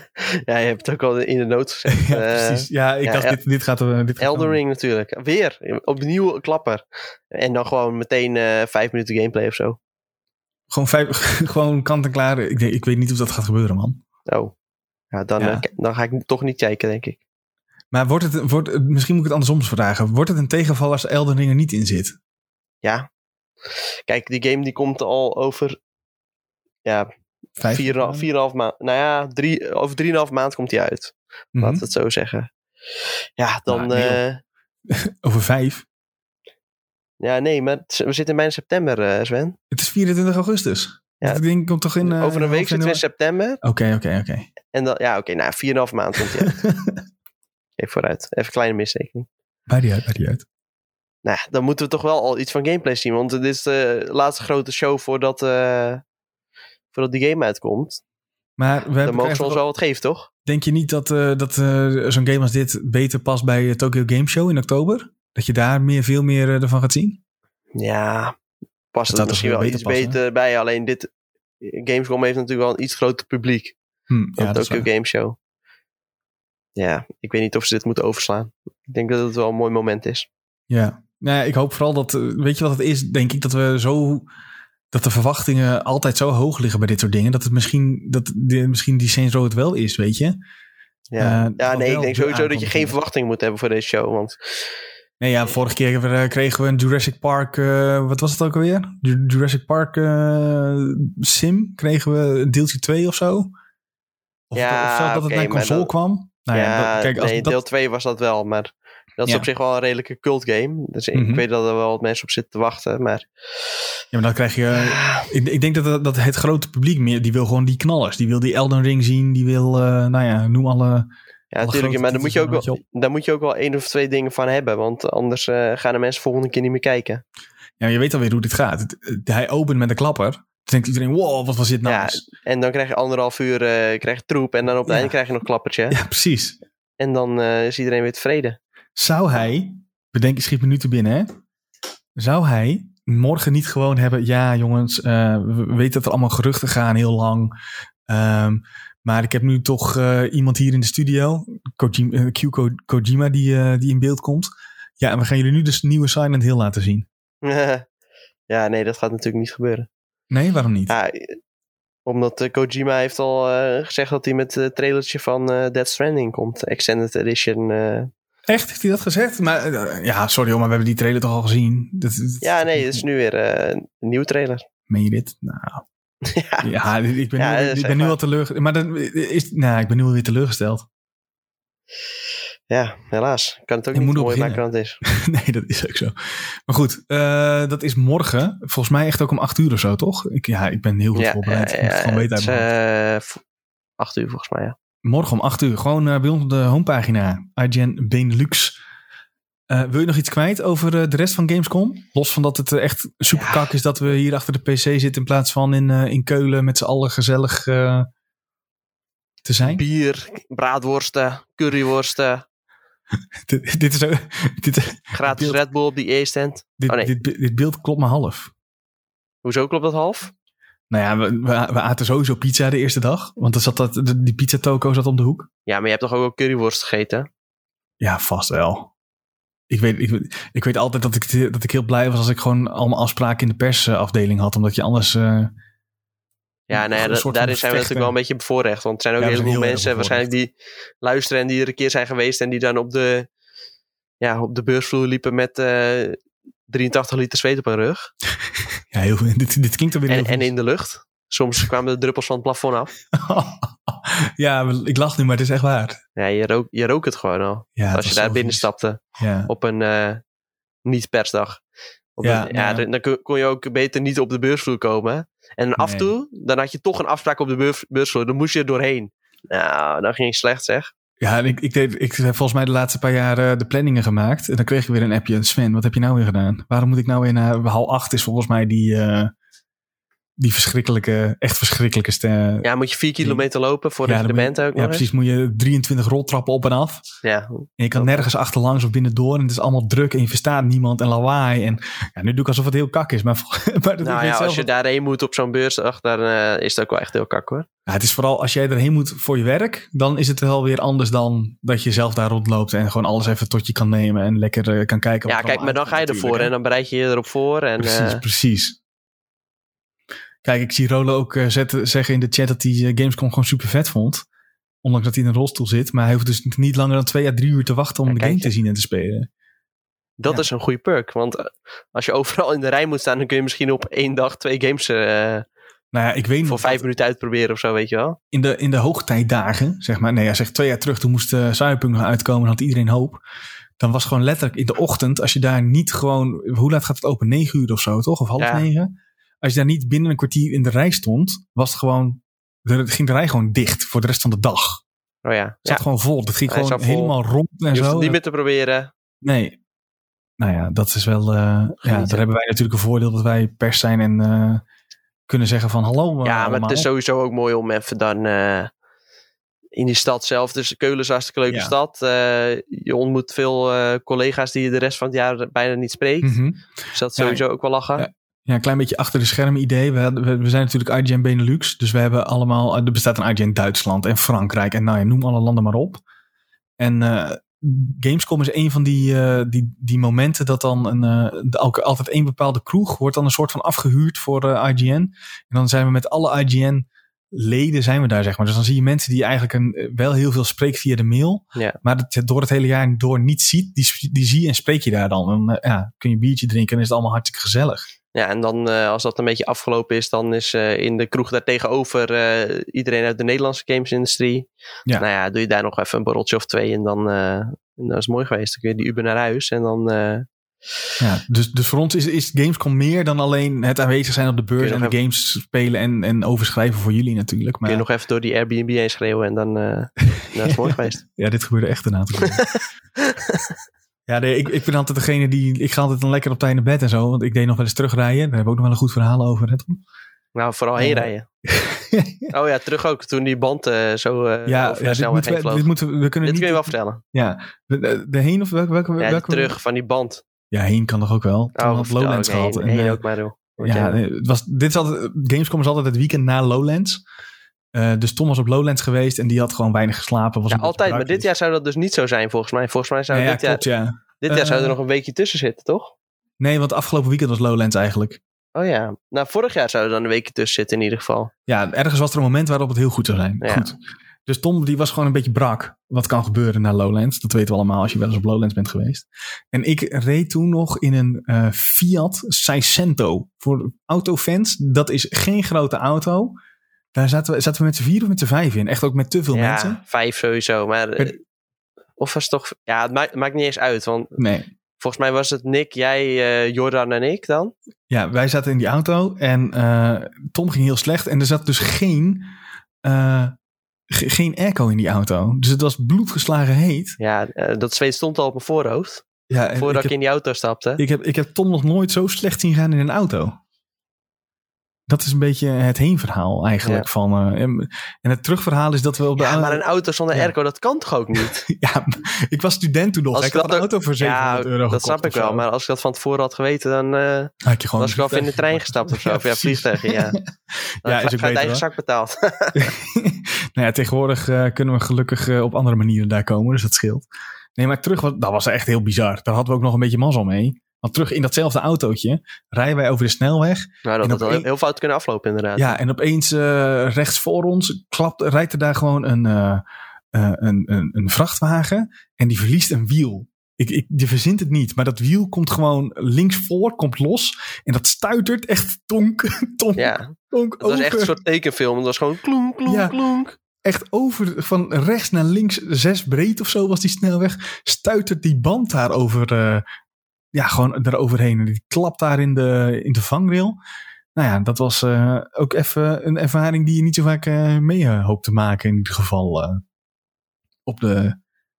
ja, je hebt het ook al in de noot gezegd. ja, Eh, precies. Ja, ik ja, dacht, dit, dit gaat... eh, Dit gaat Elden komen. Ring natuurlijk. Weer, opnieuw een klapper. En dan gewoon meteen eh, vijf minuten gameplay of zo. Gewoon, vijf, gewoon kant en klaar. Ik, ik weet niet of dat gaat gebeuren, man. Oh. Ja, dan, Ja. eh, dan ga ik toch niet kijken, denk ik. Maar wordt het, wordt, het- misschien moet ik het andersom vragen. Wordt het een tegenval als Elden Ring er niet in zit? Ja. Kijk, die game die komt al over ja, Vijf? 4,5 maand. Nou ja, drie, over 3,5 maand komt die uit. Mhm. Laten we het zo zeggen. Ja, dan. Nou, eh, Over vijf? ja, nee, maar we zitten bijna september, eh, Sven. Het is 24 augustus. Ja. Dat ding komt toch in... eh, over een week zitten we in september. Oké, oké, oké. En dan, ja, oké, nou, 4,5 maand komt die uit. Even vooruit. Even een kleine mistekening. Bij die uit, bij die uit. Nou dan moeten we toch wel al iets van gameplay zien. Want dit is de laatste grote show voordat, eh, voordat die game uitkomt. Maar we Dan mogen ze ons wel- wat geven, toch? Denk je niet dat, eh, dat eh, zo'n game als dit beter past bij de Tokyo Game Show in oktober? Dat je daar meer, veel meer eh, ervan gaat zien? Ja, past zou het misschien wel beter iets passen? beter bij. Alleen dit, Gamescom heeft natuurlijk wel een iets groter publiek. Hm, dan ja, dat Tokyo. Game Show. Ja, ik weet niet of ze dit moeten overslaan. Ik denk dat het wel een mooi moment is. Ja. Nou, ja, ik hoop vooral dat, eh, weet je wat het is, denk ik, dat we zo, dat de verwachtingen altijd zo hoog liggen bij dit soort dingen, dat het misschien, dat de, misschien die Saints Row het wel is, weet je? Ja, Eh, ja nee, ik denk de sowieso dat je geen is. verwachting moet hebben voor deze show. Want Nee, ja, vorige keer eh, kregen we een Jurassic Park, eh, wat was het ook alweer? Ju- Jurassic Park Sim, kregen we een deeltje 2 of zo? Of, Ja, of zelfs dat het naar console kwam? Nou ja, ja, dat- kijk, als nee, dat, deel 2 was dat wel. Maar dat is Ja. op zich wel een redelijke cult game. Dus Mhm. ik weet dat er wel wat mensen op zitten te wachten. Maar ja, maar dan krijg je... Ik, ik denk dat, dat het grote publiek meer, die wil gewoon die knallers. Die wil die Elden Ring zien, die wil, eh, nou ja, noem alle... ja, natuurlijk. Maar daar moet, je ook wel, daar moet je ook wel één of twee dingen van hebben. Want anders eh, gaan de mensen volgende keer niet meer kijken. Ja, je weet alweer hoe dit gaat. Het- het- hij opent met een klapper. Dan denkt iedereen, wow, wat was dit nou? Ja, En dan krijg je anderhalf uur eh, krijg je troep. En dan op het Ja. einde krijg je nog een klappertje. ja precies. En dan is iedereen weer tevreden. Zou hij, bedenk, schiet me nu te binnen, hè? Zou hij morgen niet gewoon hebben, ja jongens, eh, we weten dat er allemaal geruchten gaan heel lang. Ehm, maar ik heb nu toch eh, iemand hier in de studio, Kojima, eh, Q Kojima, die, die in beeld komt. Ja, en we gaan jullie nu dus nieuwe Silent Hill laten zien. ja, nee, dat gaat natuurlijk niet gebeuren. Nee, waarom niet? Ja, omdat Kojima heeft al gezegd dat hij met het trailertje van Dead Stranding komt. Extended Edition. Eh. Echt, heeft hij dat gezegd? Maar eh, ja, sorry hoor, maar we hebben die trailer toch al gezien? Dat, dat- Ja, nee, het is nu weer eh, een nieuwe trailer. Meen je dit? Nou, ja, ja, ik ben, Ja, nu, ik ben nu al teleurgesteld. Maar dan is, nou, ik ben nu alweer teleurgesteld. ja, helaas. Ik kan het ook Je niet mooi maken dan het is. nee, dat is ook zo. Maar goed, eh, dat is morgen. Volgens mij echt ook om acht uur of zo, toch? Ik, ja, ik ben heel goed Ja, voorbereid. ja, ik moet het gewoon weten uit eh, acht uur volgens mij, ja. Morgen om acht uur. Gewoon eh, bij ons op de homepagina. IGN Benelux. Eh, wil je nog iets kwijt over eh, de rest van Gamescom? Los van dat het echt super kak is dat we hier achter de PC zitten in plaats van in, in Keulen met z'n allen gezellig te zijn. Bier, braadworsten, curryworsten, dit, dit is ook, dit, gratis beeld- Red Bull op die E-stand. dit, Oh, nee. dit, dit beeld klopt maar half. Hoezo klopt dat half? Nou ja, we, we, we aten sowieso pizza de eerste dag. Want er zat dat, de- die pizza toko zat om de hoek. Ja, maar je hebt toch ook wel curryworst gegeten? Ja, vast wel. Ik weet, ik, weet- ik weet altijd dat ik, dat ik heel blij was als ik gewoon allemaal afspraken in de persafdeling had. Omdat je anders... eh, Ja, nou ja, dat- daarin zijn we natuurlijk wel een beetje bevoorrecht. Want er zijn ook Ja, heel erg mensen waarschijnlijk die luisteren en die er een keer zijn geweest. En die dan op de, ja, op de beursvloer liepen met eh 83 liter zweet op hun rug. ja, heel, dit, dit klinkt alweer En, en in de lucht. Soms kwamen de druppels van het plafond af. ja, ik lach nu, maar het is echt waar. Ja, je rook, je rook het gewoon al. Ja, als je daar binnen vies. stapte Ja. op een eh, niet-persdag. Ja, ja, dan- kon- je ook beter niet op de beursvloer komen. En af en Nee. toe, dan had je toch een afspraak op de beurs, beursvloer. Dan moest je er doorheen. Nou, dan ging je slecht zeg. Ja, ik, ik, deed, ik heb volgens mij de laatste paar jaar eh, de planningen gemaakt. En dan kreeg ik weer een appje. Sven, wat heb je nou weer gedaan? Waarom moet ik nou weer naar hal 8 is volgens mij die, eh, die verschrikkelijke, echt verschrikkelijke ster. Ja, moet je vier kilometer lopen voor Ja, je- evenement ook Ja, nog precies. Moet je 23 roltrappen op en af. Ja, En je kan nergens achterlangs of binnendoor. En het is allemaal druk en je verstaat niemand en lawaai. En ja, nu doe ik alsof het heel kak is. Maar, maar dat nou ja, als je dat- daarheen moet op zo'n beursdag, dan eh, is het ook wel echt heel kak hoor. Ja, het is vooral als jij erheen moet voor je werk, dan is het wel weer anders dan dat je zelf daar rondloopt en gewoon alles even tot je kan nemen en lekker eh, kan kijken. Ja, wat kijk, maar dan ga je ervoor en dan bereid je je erop voor. En. Precies, eh, precies. Kijk, ik zie Rolo ook eh, zetten, zeggen in de chat dat hij eh, Gamescom gewoon super vet vond. Ondanks dat hij in een rolstoel zit. Maar hij hoeft dus niet langer dan twee à drie uur te wachten om Ja, de game je. te zien en te spelen. dat ja. is een goede perk. Want eh, als je overal in de rij moet staan, dan kun je misschien op één dag twee games Nou ja, ik weet voor vijf minuten uitproberen of zo, weet je wel. in de, in de hoogtijdagen, zeg maar. Nee, hij zegt twee jaar terug, toen moest uh, Cyberpunk nog uitkomen, had iedereen hoop. Dan was gewoon letterlijk in de ochtend, als je daar niet gewoon, hoe laat gaat het open? Negen uur of zo, toch? Of half negen? Als je daar niet binnen een kwartier in de rij stond, was het gewoon, de, ging de rij gewoon dicht voor de rest van de dag. Het Oh ja, zat ja. gewoon vol. Dat ging Hij gewoon zat vol. helemaal rond en je zo. het niet meer te proberen. Nee. Nou ja, dat is wel, eh, ja, daar hebben wij natuurlijk een voordeel dat wij pers zijn en eh, kunnen zeggen van hallo eh, Ja, maar allemaal. het is sowieso ook mooi om even dan in die stad zelf. Dus Keulen is een hartstikke leuke Ja. stad. Je ontmoet veel collega's die je de rest van het jaar bijna niet spreekt. Mhm. Dus dat is Ja, sowieso ook wel lachen. Ja. Een klein beetje achter de schermen idee. We, we, we zijn natuurlijk IGN Benelux. Dus we hebben allemaal... Er bestaat een IGN Duitsland en Frankrijk. En nou ja, noem alle landen maar op. En eh, Gamescom is een van die, eh, die, die momenten dat dan een, eh, de- altijd één bepaalde kroeg wordt dan een soort van afgehuurd voor IGN. En dan zijn we met alle IGN leden zijn we daar, zeg maar. Dus dan zie je mensen die eigenlijk een, wel heel veel spreken via de mail. Ja. Maar dat door het hele jaar door niet ziet. Die, die zie je en spreek je daar dan. En dan ja, kun je een biertje drinken en is het allemaal hartstikke gezellig. Ja, en dan eh, als dat een beetje afgelopen is, dan is eh, in de kroeg daar tegenover eh, iedereen uit de Nederlandse gamesindustrie. Ja. Nou ja, doe je daar nog even een borreltje of twee en dan, en dat is mooi geweest. Dan kun je die Uber naar huis en dan Ja, dus, dus voor ons is, is Gamescom meer dan alleen het aanwezig zijn op de beurs en de games spelen en, en overschrijven voor jullie natuurlijk. Maar kun je nog even door die Airbnb heen schreeuwen en dan uh, dat is mooi geweest. ja, dit gebeurde echt een aantal keer. Ja, nee, ik, ik ben altijd degene die, ik ga altijd dan lekker op tijd naar bed en zo, want ik deed nog wel eens terugrijden. Daar hebben we ook nog wel een goed verhaal over. Hè, Tom? Nou, vooral heen Ja. rijden. Oh ja, terug ook toen die band eh, zo eh ja, over ja dit moeten we, dit moeten we, we kunnen Dit niet... kun je wel vertellen. Ja, de, heen of welke? welke, Ja, welke terug van die band. Ja, heen kan toch ook wel. Toen Oh, had Lowlands gehad. heen, En, heen eh, ook maar, joh. Ja, het was, dit is altijd, Gamescom is altijd het weekend na Lowlands. Eh, dus Tom was op Lowlands geweest en die had gewoon weinig geslapen. Was Ja, altijd. Maar dit jaar zou dat dus niet zo zijn, volgens mij. Volgens mij zou Ja, ja, dit, jaar, klopt, dit jaar zou er Eh, nog een weekje tussen zitten, toch? Nee, want afgelopen weekend was Lowlands eigenlijk. Oh ja. Nou, vorig jaar zou er dan een weekje tussen zitten in ieder geval. Ja, ergens was er een moment waarop het heel goed zou zijn. Goed. Dus Tom die was gewoon een beetje brak. Wat kan gebeuren na Lowlands. Dat weten we allemaal als je wel eens op Lowlands bent geweest. En ik reed toen nog in een eh, Fiat Seicento. Voor autofans, dat is geen grote auto. Daar zaten we, zaten we met z'n vier of met z'n vijf in. Echt ook met te veel ja, mensen. vijf sowieso. Maar eh, of was het toch... Ja, het maakt, maakt niet eens uit. Want Nee. volgens mij was het Nick, jij, eh, Jordan en ik dan. Ja, wij zaten in die auto en eh, Tom ging heel slecht. En er zat dus geen, ge- geen airco in die auto. Dus het was bloedgeslagen heet. Ja, dat zweet stond al op mijn voorhoofd. Ja, Voordat ik, in die auto stapte. ik, heb, ik heb Tom nog nooit zo slecht zien gaan in een auto. Dat is een beetje het heenverhaal eigenlijk. Ja. Van, eh, en, en het terugverhaal is dat we op de ja, maar een auto zonder Ja. airco, dat kan toch ook niet? Ja, ik was student toen nog. Als ik had een auto voor 700 ja, euro dat snap ik wel. Maar als ik dat van tevoren had geweten, dan eh, Had je gewoon was ik even in de vliegtuig trein gestapt of zo. Of ja, precies. vliegtuigen, ja. Dan Ja, is ook beter, eigen zak betaald. nou ja, tegenwoordig eh, kunnen we gelukkig op andere manieren daar komen, dus dat scheelt. Nee, maar terug, was, dat was echt heel bizar. Daar hadden we ook nog een beetje mazzel mee. Want terug in datzelfde autootje rijden wij over de snelweg. Nou, dat had wel heel fout kunnen aflopen inderdaad. Ja, en opeens eh, rechts voor ons klapt, rijdt er daar gewoon een, eh, eh, een, een, een vrachtwagen en die verliest een wiel. Ik, ik, je verzint het niet, maar dat wiel komt gewoon links voor, komt los en dat stuitert echt tonk, tonk, Ja, tonk dat was over. echt een soort tekenfilm. Het was gewoon klonk, klonk, Ja. klonk. echt over van rechts naar links, zes breed of zo was die snelweg, stuitert die band daar over, eh, ja, gewoon eroverheen. Die klapt daar in de, in de vangrail. Nou ja, dat was uh, ook even een ervaring die je niet zo vaak uh, mee hoopt te maken. In ieder geval uh, op, de,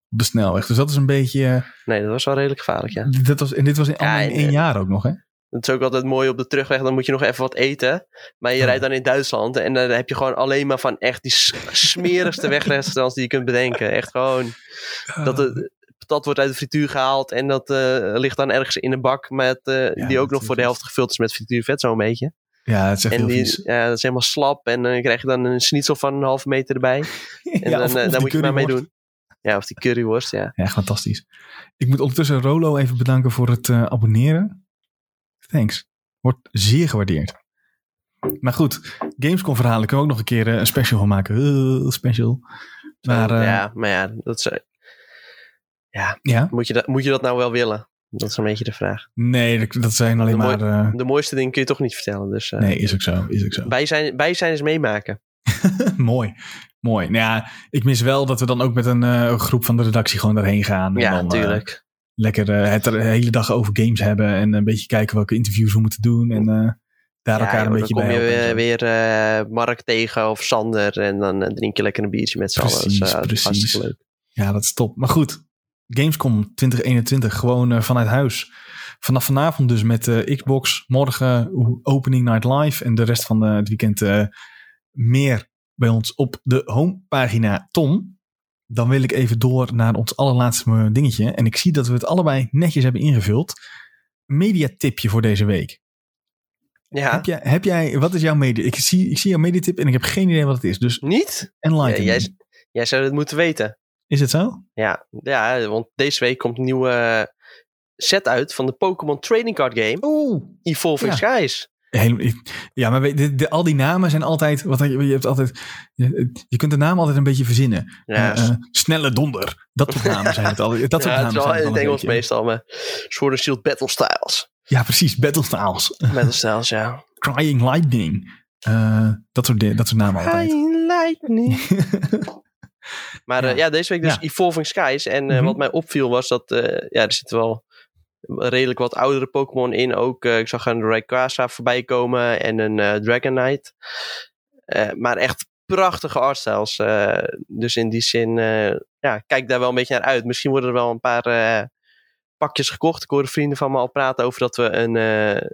op de snelweg. Dus dat is een beetje... nee, dat was wel redelijk gevaarlijk, ja. Dat was, en dit was in, ja, in één jaar ook nog, hè? Het is ook altijd mooi op de terugweg, dan moet je nog even wat eten. Maar je rijdt dan in Duitsland en dan heb je gewoon alleen maar van echt die smerigste wegrestaurants die je kunt bedenken. Echt gewoon dat het patat wordt uit de frituur gehaald en dat uh, ligt dan ergens in een bak met, ja, die ook nog voor de helft gevuld is met frituurvet, zo'n beetje. Ja, het is echt en heel die, vies. Ja, dat is helemaal slap en dan uh, krijg je dan een schnitzel van een halve meter erbij. En ja, dan, of, of daar moet je maar mee doen. Ja, of die curryworst, ja. Ja, fantastisch. Ik moet ondertussen Rolo even bedanken voor het abonneren. Thanks. Wordt zeer gewaardeerd. Maar goed, Gamescom verhalen kunnen we ook nog een keer een special van maken. Uh, special. Maar, ja, maar ja, dat is, ja, ja? Moet, je dat, moet je dat nou wel willen? Dat is een beetje de vraag. Nee, dat, zijn alleen de maar... Mooi, uh, de mooiste dingen kun je toch niet vertellen. Dus, uh, nee, is ook zo. Is ook zo. Bij, zijn, bij zijn is meemaken. mooi. Mooi. Nou ja, ik mis wel dat we dan ook met een uh, groep van de redactie gewoon daarheen gaan. Ja, en dan, natuurlijk. lekker het er de hele dag over games hebben. En een beetje kijken welke interviews we moeten doen. En daar elkaar joh, een beetje dan kom bij je helpen weer, weer Mark tegen of Sander en dan drink je lekker een biertje met z'n allen. Precies, precies. leuk. Ja, dat is top. Maar goed, Gamescom 2021 gewoon vanuit huis. Vanaf vanavond dus met Xbox. Morgen opening night live en de rest van het weekend meer bij ons op de homepagina. Tom, dan wil ik even door naar ons allerlaatste dingetje. En ik zie dat we het allebei netjes hebben ingevuld. Mediatipje voor deze week. Ja. Heb, jij, heb jij, wat is jouw media? Ik zie, ik zie jouw mediatip en ik heb geen idee wat het is. Dus Niet? Ja, me. jij, jij zou het moeten weten. Is het zo? Ja, ja, want deze week komt een nieuwe set uit van de Pokémon Trading Card Game. Oeh. Evolving Ja. Skies. Helemaal, ja, maar weet- de, de- al die namen zijn altijd. Wat, je, hebt altijd je, je kunt de naam altijd een beetje verzinnen. Ja, Eh, eh, snelle donder. Dat soort namen zijn het al. Dat soort ja het namen is wel zijn in het het Engels beetje. meestal, maar Sword and Shield Battle Styles. Ja, precies. Battle Styles. Battle Styles, ja. Crying Lightning. Eh, dat, soort, dat soort namen altijd. Lightning. Maar Ja. ja, ja deze week dus. Evolving Skies. En eh, Mhm. wat mij opviel was dat eh, ja, er zitten wel redelijk wat oudere Pokémon in. Ook eh, ik zag een Rayquaza voorbij komen en een eh, Dragonite. Eh, maar echt prachtige artstyles. eh, dus in die zin, eh, ja, kijk daar wel een beetje naar uit. Misschien worden er wel een paar eh, pakjes gekocht. Ik hoorde vrienden van me al praten over dat we een, eh,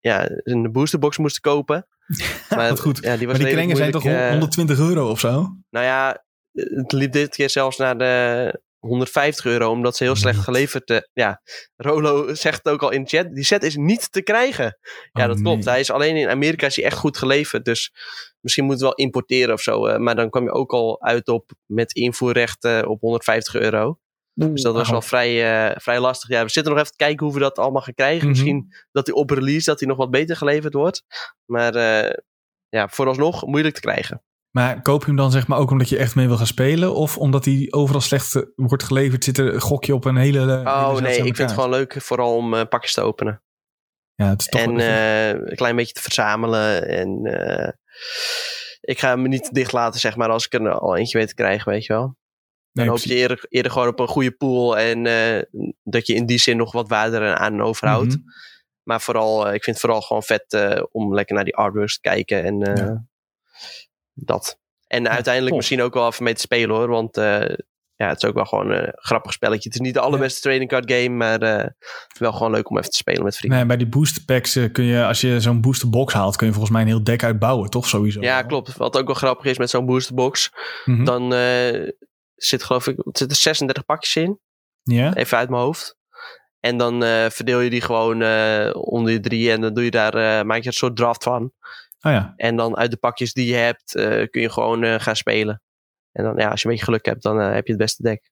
ja, een boosterbox moesten kopen. Maar goed. Ja, die was Maar die kringen zijn toch moeilijk, eh, 120 euro of zo? nou ja, het liep dit keer zelfs naar de 150 euro, omdat ze heel slecht Niet. geleverd. eh, ja, Rolo zegt het ook al in de chat, die set is niet te krijgen. Ja, Oh, dat klopt. nee. Hij is alleen in Amerika is hij echt goed geleverd, dus misschien moeten we wel importeren of zo. eh, maar dan kwam je ook al uit op met invoerrechten op 150 euro. Dus dat was wel vrij, eh, vrij lastig. Ja, we zitten nog even te kijken hoe we dat allemaal gaan krijgen. Mhm. Misschien dat hij op release dat hij nog wat beter geleverd wordt. Maar ja, vooralsnog moeilijk te krijgen. Maar koop je hem dan zeg maar ook omdat je echt mee wil gaan spelen? Of omdat hij overal slecht eh, wordt geleverd? Zit er een gokje op een hele. hele Oh nee, ik vind het gewoon leuk vooral om eh, pakjes te openen. Ja, het is toch en eh, een klein beetje te verzamelen. En ik ga me niet dicht laten, zeg maar, als ik er al eentje weet te krijgen, weet je wel. Dan Nee, hoop je eerder, eerder gewoon op een goede pool. En dat je in die zin nog wat waarde aan overhoudt. Mhm. Maar vooral, ik vind het vooral gewoon vet om lekker naar die artworks te kijken. En Ja. Dat. En uiteindelijk misschien ook wel even mee te spelen hoor. Want eh, ja, het is ook wel gewoon een grappig spelletje. Het is niet de allerbeste trading card game. Maar eh, wel gewoon leuk om even te spelen met vrienden. Nee, bij die booster packs eh, kun je, als je zo'n booster box haalt, kun je volgens mij een heel deck uitbouwen, toch? Sowieso. Ja, klopt. Wat ook wel grappig is met zo'n boosterbox. Mhm. Dan eh, zit geloof ik, er zitten 36 pakjes in. Ja? Even uit mijn hoofd. En dan eh, verdeel je die gewoon eh, onder je drie. En dan doe je daar, eh, maak je een soort draft van. Oh ja. En dan uit de pakjes die je hebt, eh, kun je gewoon eh, gaan spelen. En dan, ja, als je een beetje geluk hebt, dan eh, heb je het beste deck.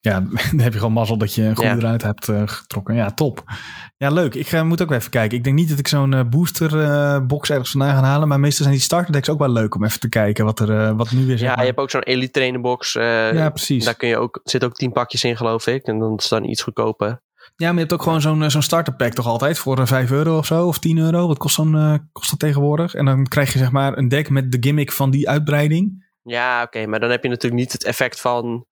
Ja, dan heb je gewoon mazzel dat je een goede Ja. eruit hebt getrokken. Ja, top. Ja, leuk. Ik moet ook even kijken. Ik denk niet dat ik zo'n booster box ergens vandaan ga halen. Maar meestal zijn die starter decks ook wel leuk om even te kijken wat er wat nu weer Ja, maar- je hebt ook zo'n Elite Trainer box. Ja, precies. Daar kun je ook, zitten ook 10 pakjes in, geloof ik. En dan is dan iets goedkoper. Ja, maar je hebt ook gewoon zo'n eh, zo'n starter pack toch altijd voor eh, 5 euro of zo, of 10 euro. Wat kost, zo'n, eh, kost dat tegenwoordig? En dan krijg je zeg maar een deck met de gimmick van die uitbreiding. Ja, oké. maar dan heb je natuurlijk niet het effect van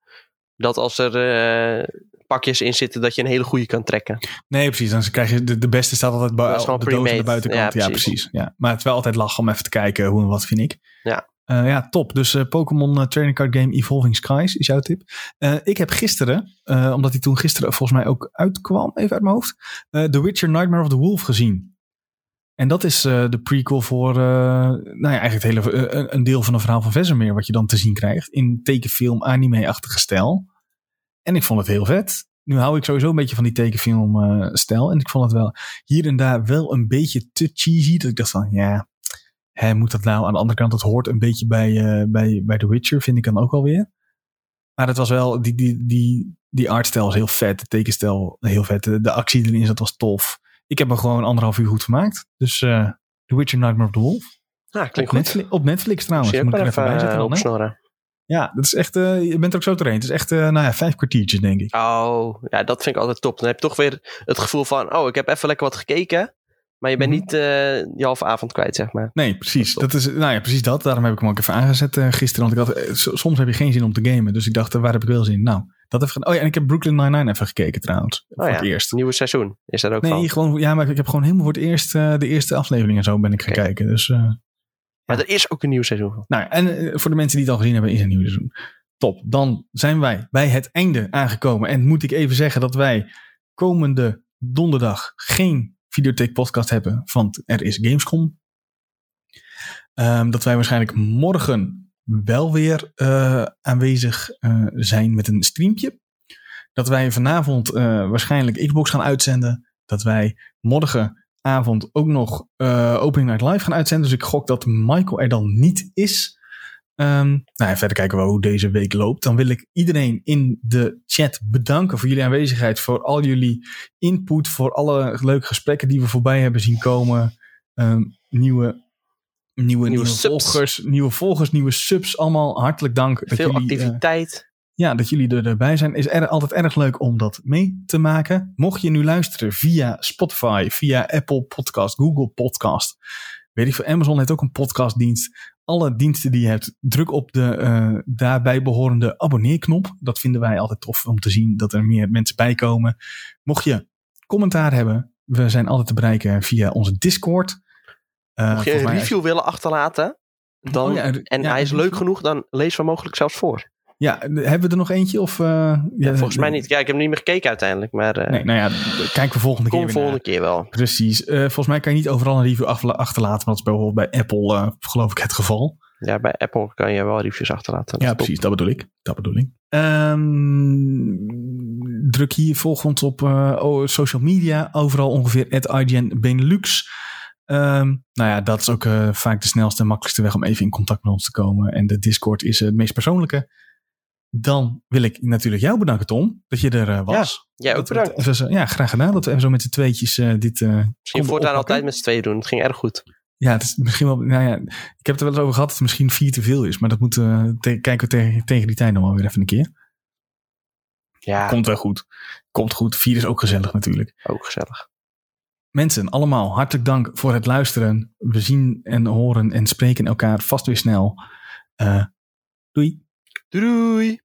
dat als er eh, pakjes in zitten dat je een hele goede kan trekken. Nee, precies. Dan krijg je de, de beste staat altijd de doos aan de buitenkant. Ja, precies. Ja. Maar het is wel altijd lachen om even te kijken hoe en wat vind ik. Ja. Eh, ja, top. Dus eh, Pokémon eh, Trading Card Game Evolving Skies is jouw tip. Ik heb gisteren, omdat hij toen gisteren volgens mij ook uitkwam, even uit mijn hoofd, The Witcher Nightmare of the Wolf gezien. En dat is de prequel voor, nou ja, eigenlijk het hele, een- een deel van een verhaal van Vesemir, wat je dan te zien krijgt in tekenfilm, anime-achtige stijl. En ik vond het heel vet. Nu hou ik sowieso een beetje van die tekenfilmstijl. en ik vond het wel hier en daar wel een beetje te cheesy. Dat ik dacht van, ja, hè, moet dat nou? Aan de andere kant, het hoort een beetje bij, eh, bij, bij The Witcher, vind ik dan ook alweer. Maar het was wel, die, die, die, die artstijl is heel vet. De tekenstijl heel vet. De, de actie erin zat was tof. Ik heb er gewoon anderhalf uur goed vermaakt. Dus eh The Witcher Nightmare of the Wolf. Ja, Op klinkt goed. Netflix, op Netflix trouwens. Moet ik er even bij zetten dan, hè? opsnorren. Ja, dat is echt, eh, je bent er ook zo doorheen. Het is echt, eh, nou ja, vijf kwartiertjes denk ik. Oh, ja, dat vind ik altijd top. Dan heb je toch weer het gevoel van, oh, ik heb even lekker wat gekeken. Maar je bent Mhm. niet eh, je halve avond kwijt, zeg maar. Nee, precies. Dat is Dat nou ja, precies dat. Daarom heb ik hem ook even aangezet eh, gisteren. Want ik had, eh, so- soms heb je geen zin om te gamen. Dus ik dacht, waar heb ik wel zin in? Nou, dat even gedaan. Oh ja, en ik heb Brooklyn Nine-Nine even gekeken trouwens. voor Oh ja, het eerst. nieuwe seizoen is er ook Nee, van. gewoon, ja, maar ik heb gewoon helemaal voor het eerst de eerste aflevering en zo ben ik gaan kijken. Dus, Maar er is ook een nieuw seizoen van. nou en voor de mensen die het al gezien hebben, is een nieuw seizoen. Top. Dan zijn wij bij het einde aangekomen. En moet ik even zeggen dat wij komende donderdag geen Videotheek podcast hebben. Want er is Gamescom. Ehm, dat wij waarschijnlijk morgen wel weer eh, aanwezig eh, zijn met een streampje. Dat wij vanavond eh, waarschijnlijk Xbox gaan uitzenden. Dat wij morgenavond ook nog Opening Night Live gaan uitzenden. Dus ik gok dat Michael er dan niet is. Ehm, nou ja, verder kijken we hoe deze week loopt. Dan wil ik iedereen in de chat bedanken voor jullie aanwezigheid. Voor al jullie input. Voor alle leuke gesprekken die we voorbij hebben zien komen. Ehm, nieuwe, nieuwe, nieuwe, volgers, nieuwe volgers, nieuwe subs. Allemaal hartelijk dank. dat Veel jullie, eh, activiteit. ja, dat jullie er- erbij zijn. Is er altijd erg leuk om dat mee te maken. Mocht je nu luisteren via Spotify, via Apple Podcast, Google Podcast. Weet ik veel, Amazon heeft ook een podcastdienst. Alle diensten die je hebt, druk op de eh, daarbij behorende abonneerknop. Dat vinden wij altijd tof om te zien dat er meer mensen bij komen. Mocht je commentaar hebben, we zijn altijd te bereiken via onze Discord. Eh, Mocht je een review willen achterlaten, dan, Oh ja, en ja, hij is leuk genoeg, dan lezen we mogelijk zelfs voor. Ja, hebben we er nog eentje? Of, eh, ja, Volgens mij niet. Ja, ik heb niet meer gekeken uiteindelijk, maar eh Nee, nou ja, kijken we volgende keer kom volgende keer wel. Precies. Eh, volgens mij kan je niet overal een review achterlaten. Maar dat is bijvoorbeeld bij Apple, eh, geloof ik, het geval. Ja, bij Apple kan je wel reviews achterlaten. Dat ja, precies. Dat bedoel ik. Dat bedoel ik. Ehm, druk hier, volg ons op eh, social media. Overal ongeveer at IGN Benelux. Ehm, nou ja, dat is ook eh, vaak de snelste en makkelijkste weg om even in contact met ons te komen. En de Discord is het meest persoonlijke. Dan wil ik natuurlijk jou bedanken, Tom, dat je er eh, was. Jij ook het bedankt. ja, graag gedaan. Dat we even zo met z'n tweetjes eh, dit Misschien eh, konden voortaan altijd met z'n tweeën doen. Het ging erg goed. Ja, het is misschien wel. Nou ja, ik heb het er wel eens over gehad dat het misschien vier te veel is. Maar dat moeten we te- kijken we tegen, tegen die tijd nog wel weer even een keer. Ja, Komt wel goed. Komt goed. Vier is ook gezellig natuurlijk. ook gezellig. Mensen, allemaal hartelijk dank voor het luisteren. We zien en horen en spreken elkaar vast weer snel. Doei. Doei doei!